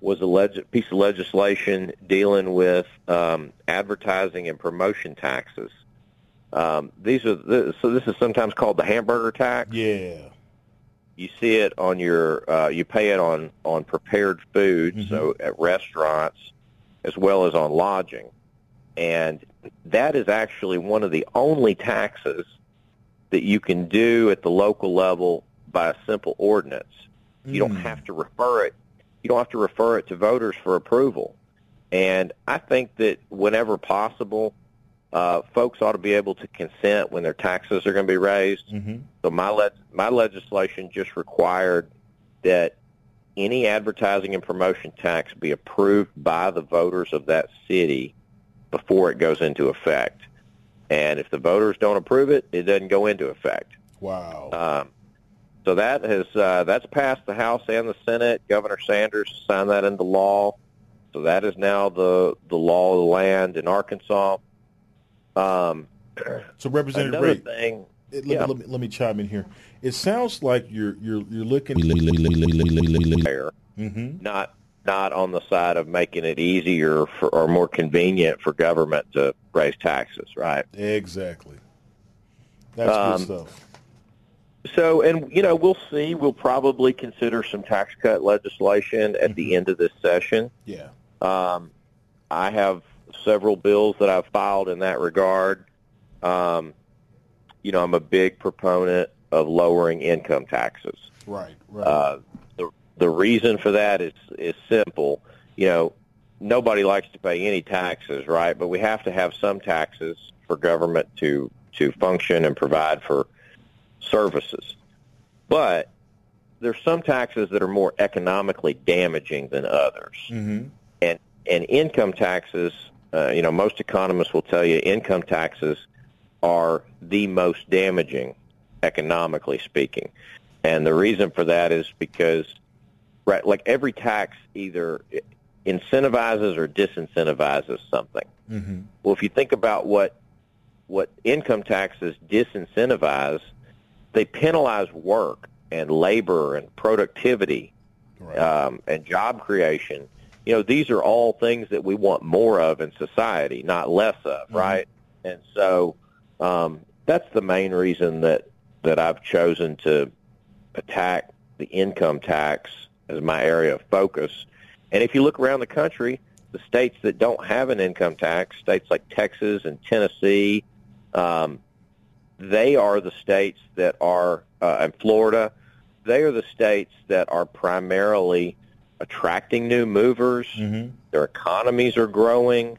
was a leg- piece of legislation dealing with um, advertising and promotion taxes. Um, these are the, so this is sometimes called the hamburger tax. Yeah. You see it on your uh, you pay it on on prepared food, Mhm. so at restaurants as well as on lodging, and that is actually one of the only taxes that you can do at the local level by a simple ordinance. You don't Mm. have to refer it. You don't have to refer it to voters for approval. And I think that whenever possible, uh, folks ought to be able to consent when their taxes are going to be raised. Mm-hmm. So my le- my legislation just required that any advertising and promotion tax be approved by the voters of that city before it goes into effect. And if the voters don't approve it, it doesn't go into effect. Wow. Um, So that has uh, that's passed the House and the Senate. Governor Sanders signed that into law. So that is now the the law of the land in Arkansas. Um, so Representative another Ray, thing, it- let, yeah. let me, let me chime in here. It sounds like you're you're you're looking. fair, Mhm. not not on the side of making it easier for, or more convenient for government to raise taxes, right? Exactly. That's Um, good stuff. So, and you know, we'll see. We'll probably consider some tax cut legislation at the end of this session. Yeah. Um, I have several bills that I've filed in that regard. Um, you know, I'm a big proponent of lowering income taxes. Right. Right. Uh, the the reason for that is is simple. You know, nobody likes to pay any taxes, right? But we have to have some taxes for government to to function and provide for services. But there's some taxes that are more economically damaging than others mm-hmm. and and income taxes, uh, you know, most economists will tell you income taxes are the most damaging, economically speaking, and the reason for that is because, right, like every tax either incentivizes or disincentivizes something. Mm-hmm. Well, if you think about what what income taxes disincentivize, they penalize work and labor and productivity Right. um, and job creation. You know, these are all things that we want more of in society, not less of, right? And so um, that's the main reason that that I've chosen to attack the income tax as my area of focus. And if you look around the country, the states that don't have an income tax, states like Texas and Tennessee, um, they are the states that are, uh, and Florida, they are the states that are primarily attracting new movers. Mm-hmm. Their economies are growing.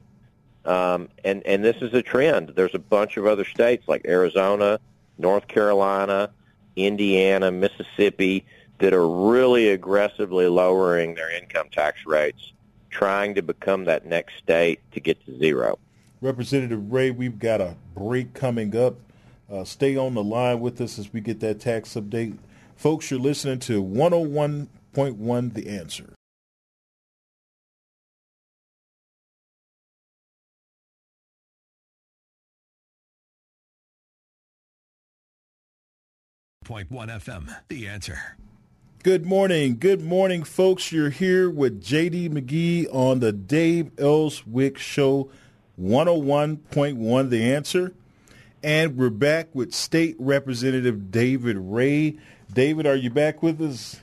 Um, and, and this is a trend. There's a bunch of other states like Arizona, North Carolina, Indiana, Mississippi that are really aggressively lowering their income tax rates, trying to become that next state to get to zero. Representative Ray, we've got a break coming up. Uh, stay on the line with us as we get that tax update. Folks, you're listening to 101.1 The Answer. Point one FM. The answer. Good morning. Good morning, folks. You're here with JD McGee on the Dave Elswick Show, 101.1 The Answer. And we're back with State Representative David Ray. David, are you back with us?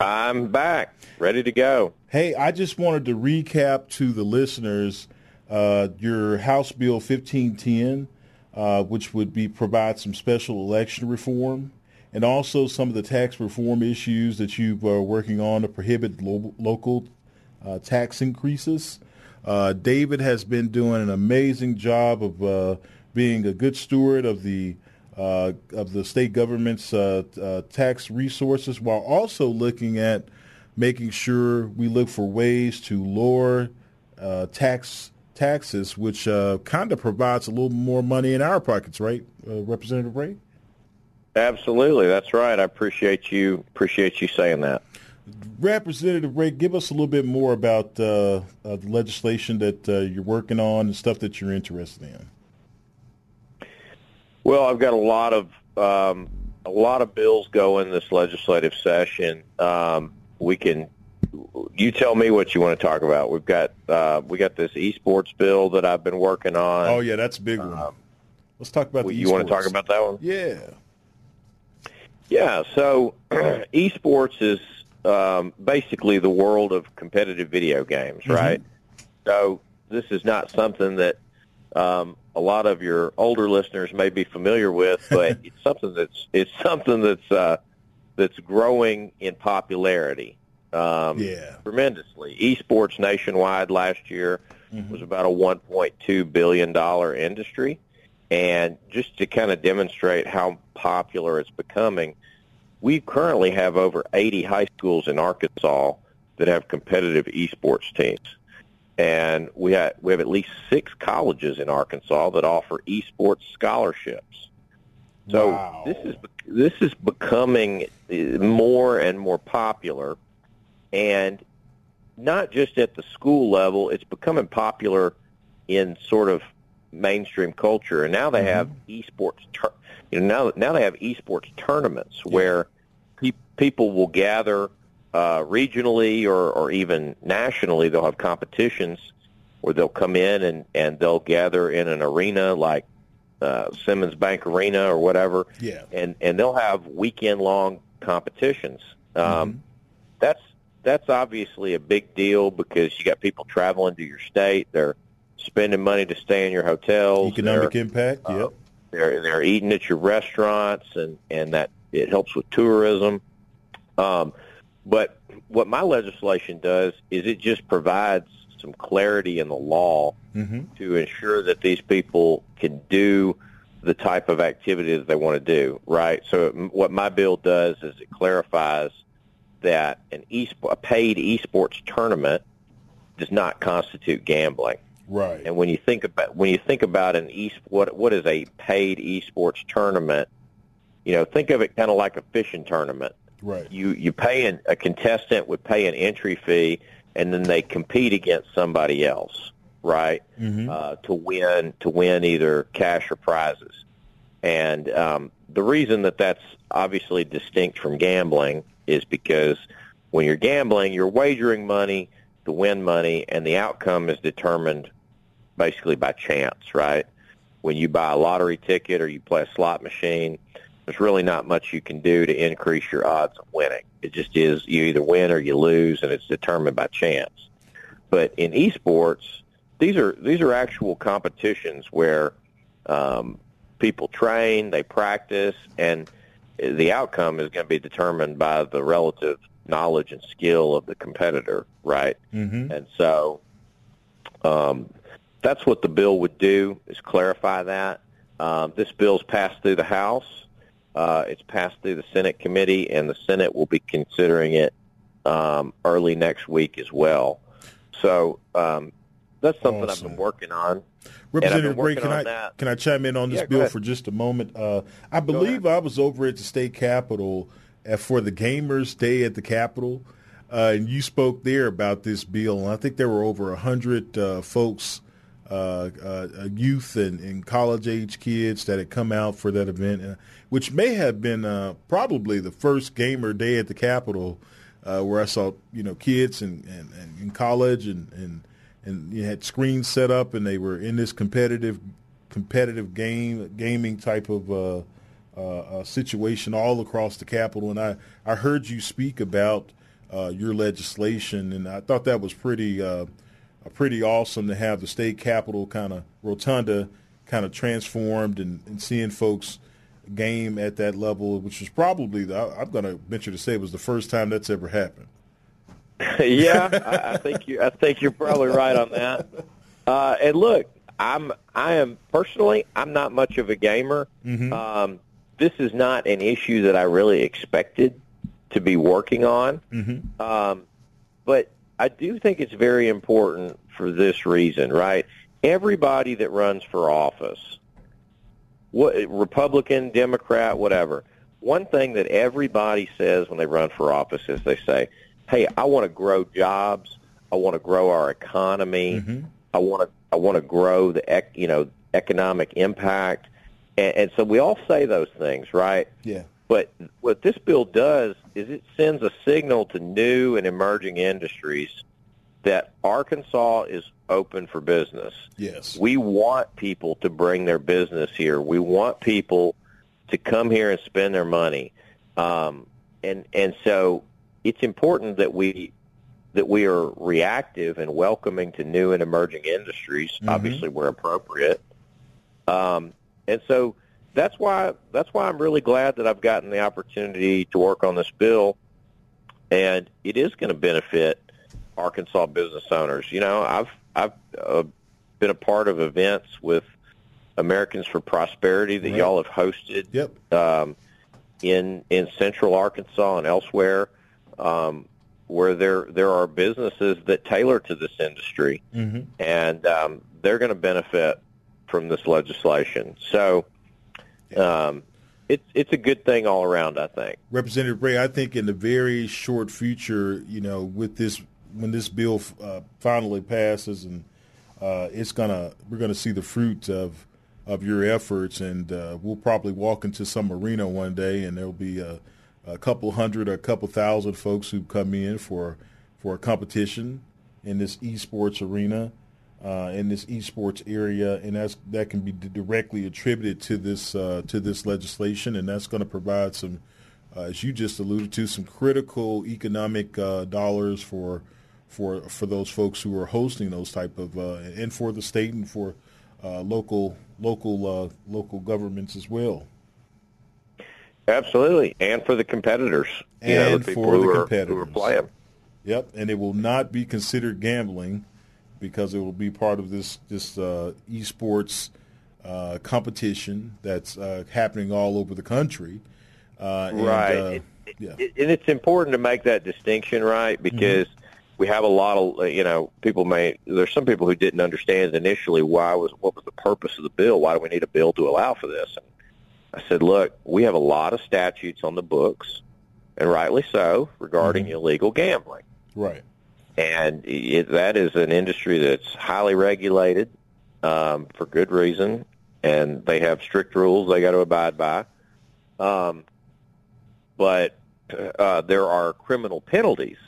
I'm back, ready to go. Hey, I just wanted to recap to the listeners uh, your House Bill 1510, uh, which would be provide some special election reform, and also some of the tax reform issues that you are working on to prohibit lo- local uh, tax increases. Uh, David has been doing an amazing job of uh, being a good steward of the uh, of the state government's uh, uh, tax resources, while also looking at making sure we look for ways to lower uh, tax taxes, which uh, kind of provides a little more money in our pockets, right, uh, Representative Ray? Absolutely, that's right. I appreciate you appreciate you saying that. Representative Ray, give us a little bit more about uh, uh, the legislation that uh, you're working on and stuff that you're interested in. Well, I've got a lot of um, a lot of bills going this legislative session. Um, we can you tell me what you want to talk about. We've got uh, we got this esports bill that I've been working on. Oh yeah, that's a big one. Let's talk about the you want to talk about that one? Yeah. Yeah, so esports is um, basically the world of competitive video games, right? So this is not something that um, a lot of your older listeners may be familiar with, but it's something that's it's something that's uh, that's growing in popularity um, Yeah. tremendously. Esports nationwide last year was about a 1.2 billion dollar industry, and just to kind of demonstrate how popular it's becoming, we currently have over 80 high schools in Arkansas that have competitive esports teams. And we have, we have at least six colleges in Arkansas that offer esports scholarships. So Wow. this is this is becoming uh, more and more popular, and not just at the school level. It's becoming popular in sort of mainstream culture, and now they have esports. Tur- you know, now now they have esports tournaments where pe- people will gather uh, regionally or, or even nationally. They'll have competitions where they'll come in and, and they'll gather in an arena like uh, Simmons Bank Arena or whatever, Yeah. and and they'll have weekend long competitions. Um, That's that's obviously a big deal because you got people traveling to your state. They're spending money to stay in your hotels. Economic They're- impact. uh, yep. they're they're eating at your restaurants, and and that it helps with tourism. Um, but what my legislation does is it just provides some clarity in the law Mm-hmm. to ensure that these people can do the type of activity that they want to do. Right. So what my bill does is it clarifies that an e a paid esports tournament does not constitute gambling. Right. And when you think about when you think about an e what what is a paid esports tournament, you know, think of it kind of like a fishing tournament. Right. You you pay an, a contestant would pay an entry fee, and then they compete against somebody else, right, Mm-hmm. uh, to win to win either cash or prizes. And um, the reason that that's obviously distinct from gambling is because when you're gambling, you're wagering money to win money, and the outcome is determined basically by chance, right? When you buy a lottery ticket or you play a slot machine, there's really not much you can do to increase your odds of winning. It just is you either win or you lose, and it's determined by chance. But in esports, these are these are actual competitions where um, people train, they practice, and the outcome is going to be determined by the relative knowledge and skill of the competitor, right? Mm-hmm. And so um, that's what the bill would do is clarify that. Um, this bill's passed through the House. Uh, it's passed through the Senate committee, and the Senate will be considering it um, early next week as well. So um, that's something I've been working on. Representative Ray, can I that. can I chime in on this Yeah, bill for just a moment? Uh, I believe I was over at the state capitol uh, for the Gamers Day at the Capitol, uh, and you spoke there about this bill. And I think there were over a hundred uh, folks, uh, uh, uh, youth and, and college age kids that had come out for that event, uh, which may have been uh, probably the first Gamer Day at the Capitol, uh, where I saw you know kids and, and, in college and and and you had screens set up and they were in this competitive competitive game gaming type of situation all across the Capitol. And I, I heard you speak about your legislation, and I thought that was pretty pretty awesome to have the state capitol kind of rotunda kind of transformed and, and seeing folks game at that level, which was probably the, I- I'm going to venture to say it was the first time that's ever happened. yeah, I, I think you. I think you're probably right on that. Uh, and look, I'm. I am personally. I'm not much of a gamer. Um, this is not an issue that I really expected to be working on. Um, but I do think it's very important for this reason, right? Everybody that runs for office, what Republican, Democrat, whatever. One thing that everybody says when they run for office is they say, "Hey, I want to grow jobs. I want to grow our economy. Mm-hmm. I want to I want to grow the ec- you know economic impact." And, and so we all say those things, right? Yeah. But what this bill does is it sends a signal to new and emerging industries that Arkansas is open for business. Yes. We want people to bring their business here. We want people to come here and spend their money. Um, and and so it's important that we that we are reactive and welcoming to new and emerging industries, obviously where appropriate. Um, and so that's why that's why I'm really glad that I've gotten the opportunity to work on this bill, and it is going to benefit Arkansas business owners. You know, I've I've uh, been a part of events with Americans for Prosperity that Right. y'all have hosted Yep. um, in in Central Arkansas and elsewhere, um, where there there are businesses that tailor to this industry, Mm-hmm. and um, they're going to benefit from this legislation. So, um, it's it's a good thing all around. I think. Representative Ray, I think in the very short future, you know, with this when this bill uh, finally passes, and uh, it's gonna we're gonna see the fruit of of your efforts, and uh, we'll probably walk into some arena one day, and there'll be a, a couple hundred or a couple thousand folks who come in for for a competition in this esports arena, uh, in this esports area, and that's that can be directly attributed to this uh, to this legislation, and that's going to provide some, uh, as you just alluded to, some critical economic uh, dollars for for for those folks who are hosting those type of uh, and for the state and for uh, local local local governments as well. Absolutely, and for the competitors, and you know, the for the competitors are, who are playing. Yep, and it will not be considered gambling because it will be part of this this uh, esports uh, competition that's uh, happening all over the country. Uh, right, and, uh, it, yeah. it, and it's important to make that distinction, right? Because mm-hmm. we have a lot of you know people may there's some people who didn't understand initially why was what was the purpose of the bill? Why do we need a bill to allow for this? And I said, look, we have a lot of statutes on the books, and rightly so, regarding mm-hmm. illegal gambling. Right. And it, that is an industry that's highly regulated um, for good reason, and they have strict rules they got to abide by. Um, but uh, there are criminal penalties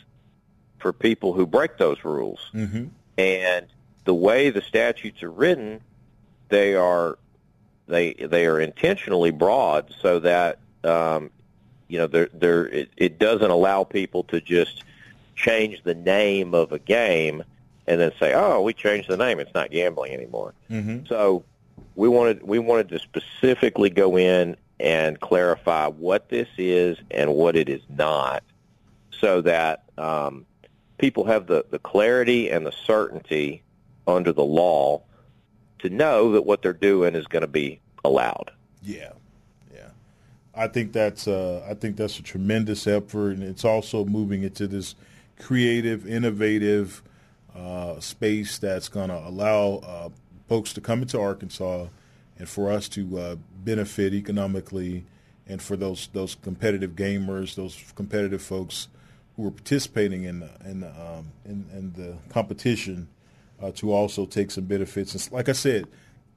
for people who break those rules. Mm-hmm. And the way the statutes are written, they are they they are intentionally broad so that um, you know they're, they're, it, it doesn't allow people to just change the name of a game and then say, "Oh, we changed the name; it's not gambling anymore." Mm-hmm. So we wanted we wanted to specifically go in and clarify what this is and what it is not, so that um, people have the, the clarity and the certainty under the law to know that what they're doing is going to be allowed. Yeah, yeah. I think that's uh, I think that's a tremendous effort, and it's also moving into this creative, innovative uh, space that's going to allow uh, folks to come into Arkansas and for us to uh, benefit economically, and for those those competitive gamers, those competitive folks who are participating in in um, in, in, the competition uh, to also take some benefits. And like I said,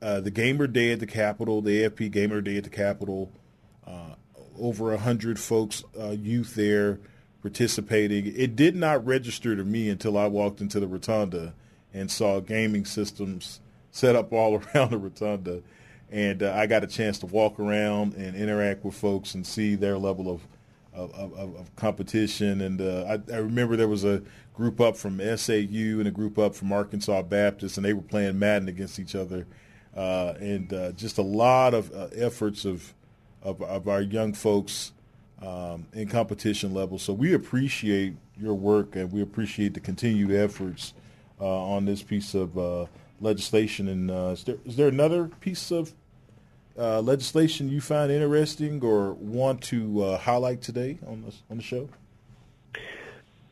uh, the Gamer Day at the Capitol, the AFP Gamer Day at the Capitol, uh, over a hundred folks, youth there participating. It did not register to me until I walked into the rotunda and saw gaming systems set up all around the rotunda. And uh, I got a chance to walk around and interact with folks and see their level of of, of, of competition. And uh, I, I, remember there was a group up from SAU and a group up from Arkansas Baptist, and they were playing Madden against each other. Uh, and uh, just a lot of uh, efforts of, of, of our young folks um, in competition level. So we appreciate your work and we appreciate the continued efforts uh, on this piece of uh, legislation. And uh, is, there, is there another piece of uh, legislation you find interesting or want to uh, highlight today on the, on the show?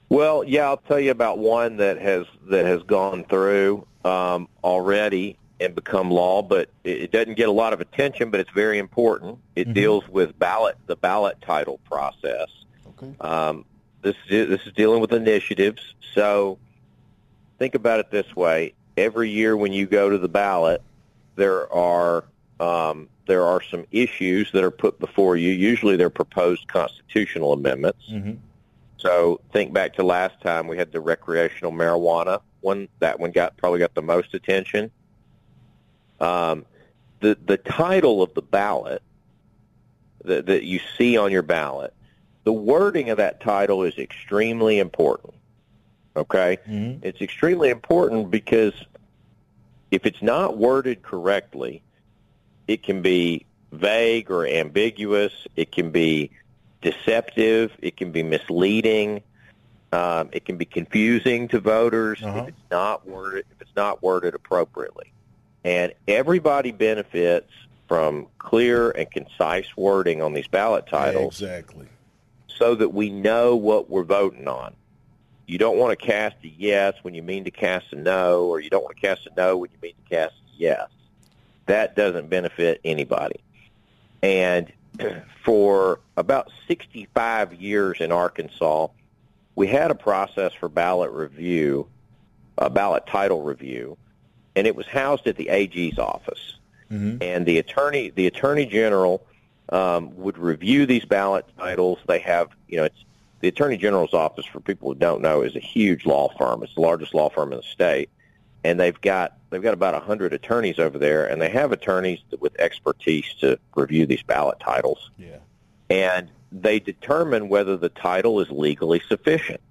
Well, yeah, I'll tell you about one that has that has gone through um, already and become law, but it doesn't get a lot of attention, but it's very important. It mm-hmm. deals with ballot, the ballot title process. Okay. Um, this is, this is dealing with initiatives. So think about it this way: every year when you go to the ballot, there are um, there are some issues that are put before you. Usually, they're proposed constitutional amendments. Mm-hmm. So think back to last time we had the recreational marijuana one. That one got probably got the most attention. Um, the the title of the ballot that, that you see on your ballot, the wording of that title is extremely important. Okay, mm-hmm. it's extremely important because if it's not worded correctly, it can be vague or ambiguous. It can be deceptive. It can be misleading. Um, it can be confusing to voters uh-huh. if it's not worded if it's not worded appropriately. And everybody benefits from clear and concise wording on these ballot titles. Exactly. So that we know what we're voting on. You don't want to cast a yes when you mean to cast a no, or you don't want to cast a no when you mean to cast a yes. That doesn't benefit anybody. And for about 65 years in Arkansas, we had a process for ballot review, a ballot title review, and it was housed at the AG's office. Mm-hmm. And the attorney, the attorney general, um, would review these ballot titles. They have, you know, it's the attorney general's office. For people who don't know, is a huge law firm. It's the largest law firm in the state, and they've got they've got about a hundred attorneys over there, and they have attorneys with expertise to review these ballot titles. Yeah. And they determine whether the title is legally sufficient.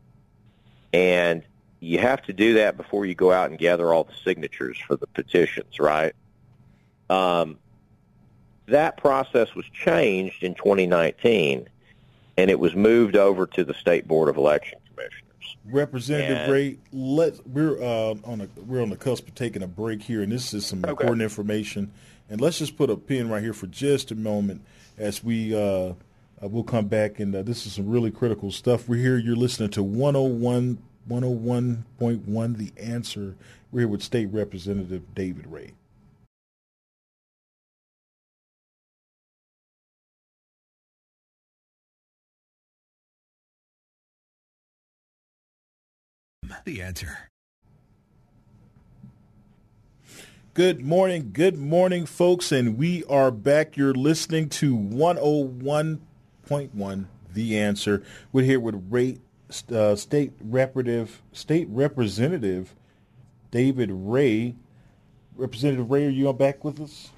And you have to do that before you go out and gather all the signatures for the petitions, right? Um, that process was changed in 2019, and it was moved over to the State Board of Election Commissioners. Representative And- Ray, let we're uh, on a we're on the cusp of taking a break here, and this is some Okay. important information. And let's just put a pin right here for just a moment as we uh, uh, we'll come back. And uh, this is some really critical stuff. We're here. You're listening to 101 101.1 The Answer. We're here with State Representative David Ray. The answer. Good morning, good morning, folks, and we are back. You're listening to 101.1 The Answer. We're here with Ray, uh, State Representative, State Representative David Ray. Representative Ray, are you on back with us?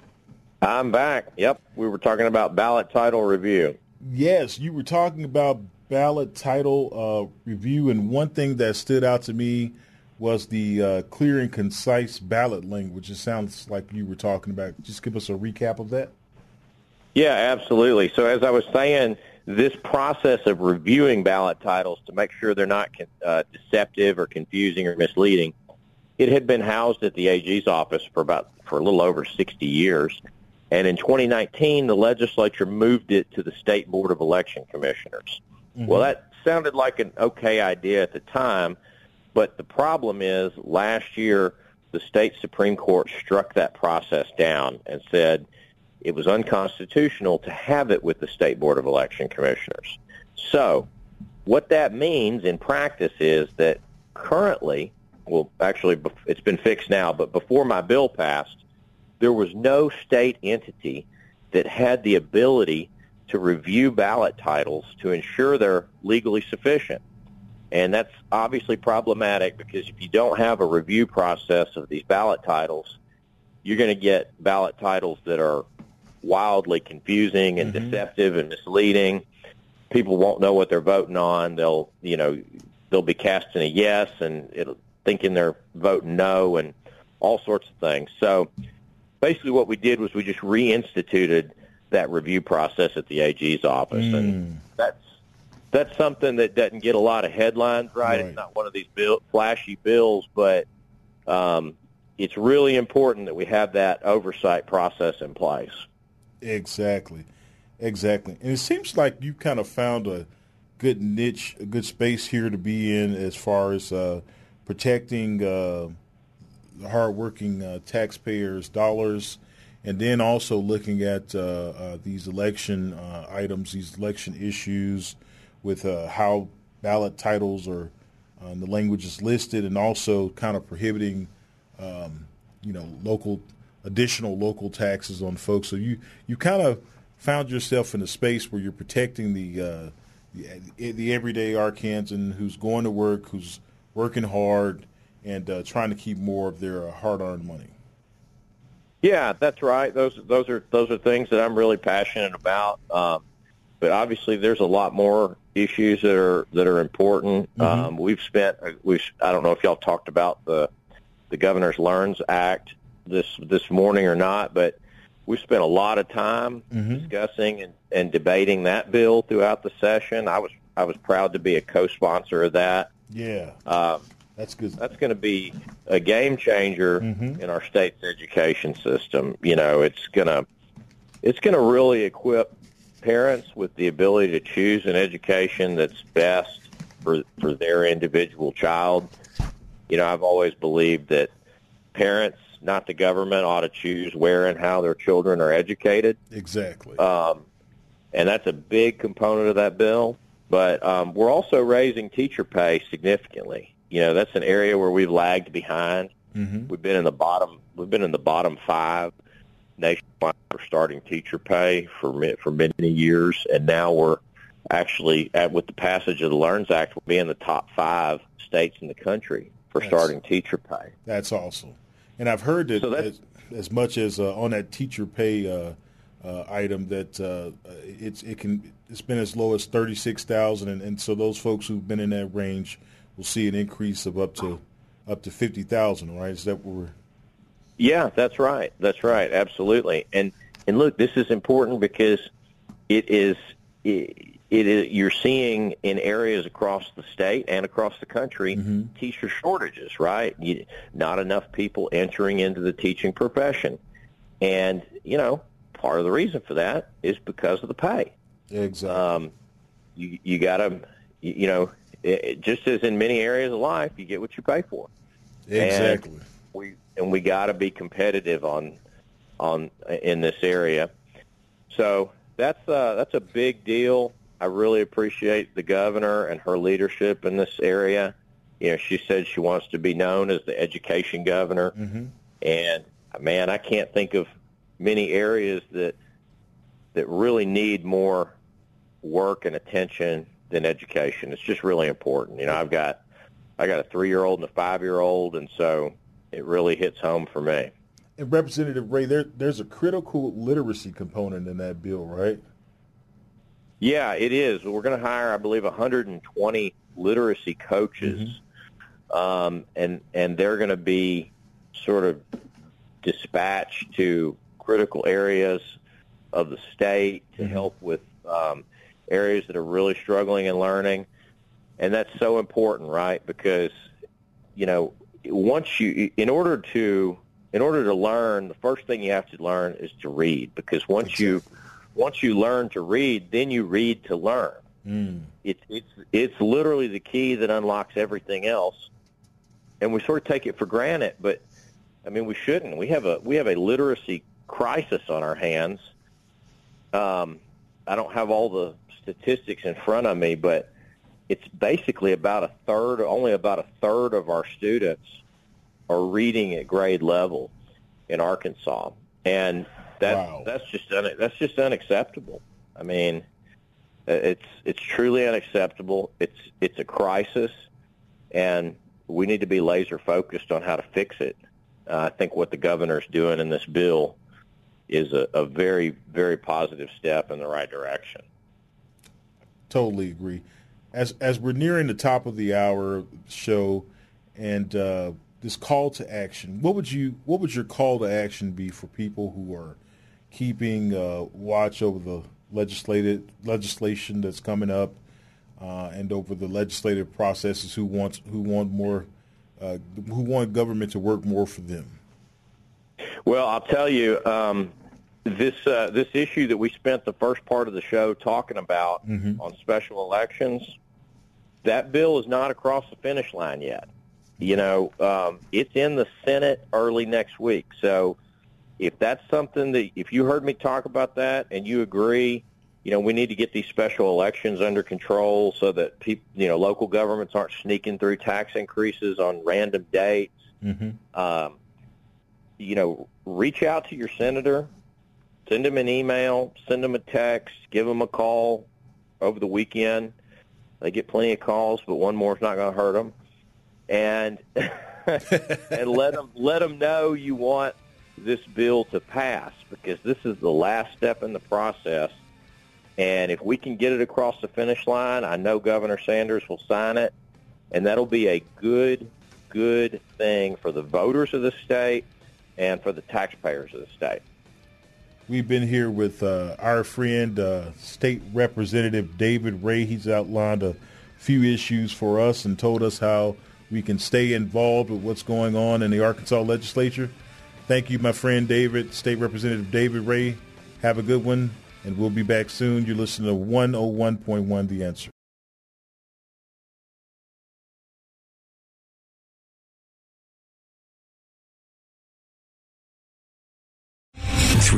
I'm back. Yep, we were talking about ballot title review. Yes, you were talking about ballot title uh, review, and one thing that stood out to me was the uh, clear and concise ballot language. It sounds like you were talking about. Just give us a recap of that. Yeah, absolutely. So as I was saying, this process of reviewing ballot titles to make sure they're not uh, deceptive or confusing or misleading, it had been housed at the AG's office for about for a little over 60 years. And in 2019, the legislature moved it to the State Board of Election Commissioners. Well, that sounded like an okay idea at the time, but the problem is last year the state Supreme Court struck that process down and said it was unconstitutional to have it with the State Board of Election Commissioners. So what that means in practice is that currently, well, actually it's been fixed now, but before my bill passed, there was no state entity that had the ability to review ballot titles to ensure they're legally sufficient. And that's obviously problematic because if you don't have a review process of these ballot titles, you're going to get ballot titles that are wildly confusing and deceptive and misleading. People won't know what they're voting on. They'll, you know, they'll be casting a yes and it'll thinking they're voting no and all sorts of things. So basically what we did was we just reinstituted that review process at the AG's office and that's that's something that doesn't get a lot of headlines right. Right. It's not one of these bill, flashy bills, but um, it's really important that we have that oversight process in place. Exactly, exactly. And it seems like you kind of found a good niche, a good space here to be in as far as uh, protecting uh, the hardworking uh, taxpayers' dollars, and then also looking at uh, uh, these election uh, items, these election issues, with how ballot titles uh, the language is listed, and also kind of prohibiting um, you know, local additional local taxes on folks. So you you kind of found yourself in a space where you're protecting the uh, the, the everyday Arkansan who's going to work, who's working hard, and uh, trying to keep more of their uh, hard-earned money. Yeah, that's right. Those those are those are things that I'm really passionate about. Um, but obviously, there's a lot more issues that are that are important. Um, we've spent we I don't know if y'all talked about the the Governor's LEARNS Act this this morning or not, but we've spent a lot of time discussing and, and debating that bill throughout the session. I was I was proud to be a co-sponsor of that. Yeah, Um, that's good. that's going to be a game changer in our state's education system. You know, it's going to it's going to really equip parents with the ability to choose an education that's best for for their individual child. You know, I've always believed that parents, not the government, ought to choose where and how their children are educated. exactly. Um, and that's a big component of that bill. But um, we're also raising teacher pay significantly. You know, that's an area where we've lagged behind. Mm-hmm. We've been in the bottom. We've been in the bottom five nationwide for starting teacher pay for for many years, and now we're actually at, with the passage of the LEARNS Act, we'll be in the top five states in the country for That's- starting teacher pay. That's awesome. And I've heard that So as, as much as uh, on that teacher pay uh, uh, item that uh, it's it can it's been as low as thirty six thousand, and, and so those folks who've been in that range will see an increase of up to up to fifty thousand. Right? Is that what we're Yeah, that's right. That's right. Absolutely. And and look, this is important because it is it, it is you're seeing in areas across the state and across the country teacher shortages, right? You, not enough people entering into the teaching profession. And, you know, part of the reason for that is because of the pay. exactly? Um, you you got to you, you know, it, it- just as in many areas of life, you get what you pay for exactly. and we and we got to be competitive on on in this area. So that's uh, that's a big deal. I really appreciate the governor and her leadership in this area. You know, she said she wants to be known as the education governor, hmm and man, I can't think of many areas that that really need more work and attention than education. It's just really important. You know, I've got I got a three year old and a five year old, and so it really hits home for me. And Representative Ray, there there's a critical literacy component in that bill, right? Yeah, it is. We're going to hire, I believe, 120 literacy coaches, um, and and they're going to be sort of dispatched to critical areas of the state to help with um, areas that are really struggling in learning, and that's so important, right? Because you know, once you, in order to, in order to learn, the first thing you have to learn is to read. Because once you, once you learn to read, then you read to learn. Mm. It's it's it's literally the key that unlocks everything else, and we sort of take it for granted. But I mean, we shouldn't. We have a we have a literacy crisis on our hands. Um, I don't have all the statistics in front of me, but it's basically about a third, only about a third of our students are reading at grade level in Arkansas, and that Wow. that's just un, that's just unacceptable. I mean, it's it's truly unacceptable. It's it's a crisis, and we need to be laser focused on how to fix it. Uh, I think what the governor's doing in this bill is a, a very very positive step in the right direction. Totally agree. As as we're nearing the top of the hour show, and uh, this call to action, what would you what would your call to action be for people who are keeping uh, watch over the legislative legislation that's coming up, uh, and over the legislative processes who wants who want more uh, who want government to work more for them? Well, I'll tell you, um, this uh, this issue that we spent the first part of the show talking about on special elections, that bill is not across the finish line yet. You know, um, it's in the Senate early next week. So, if that's something that if you heard me talk about that and you agree, you know, we need to get these special elections under control so that people, you know, local governments aren't sneaking through tax increases on random dates. Mm-hmm. Um, you know, reach out to your senator, send him an email, send him a text, give him a call over the weekend. They get plenty of calls, but one more is not going to hurt them. And and let them let them know you want this bill to pass because this is the last step in the process. And if we can get it across the finish line, I know Governor Sanders will sign it, and that'll be a good, good thing for the voters of the state and for the taxpayers of the state. We've been here with uh, our friend, uh, State Representative David Ray. He's outlined a few issues for us and told us how we can stay involved with what's going on in the Arkansas legislature. Thank you, my friend David, State Representative David Ray. Have a good one, and we'll be back soon. You're listening to 101.1 The Answer.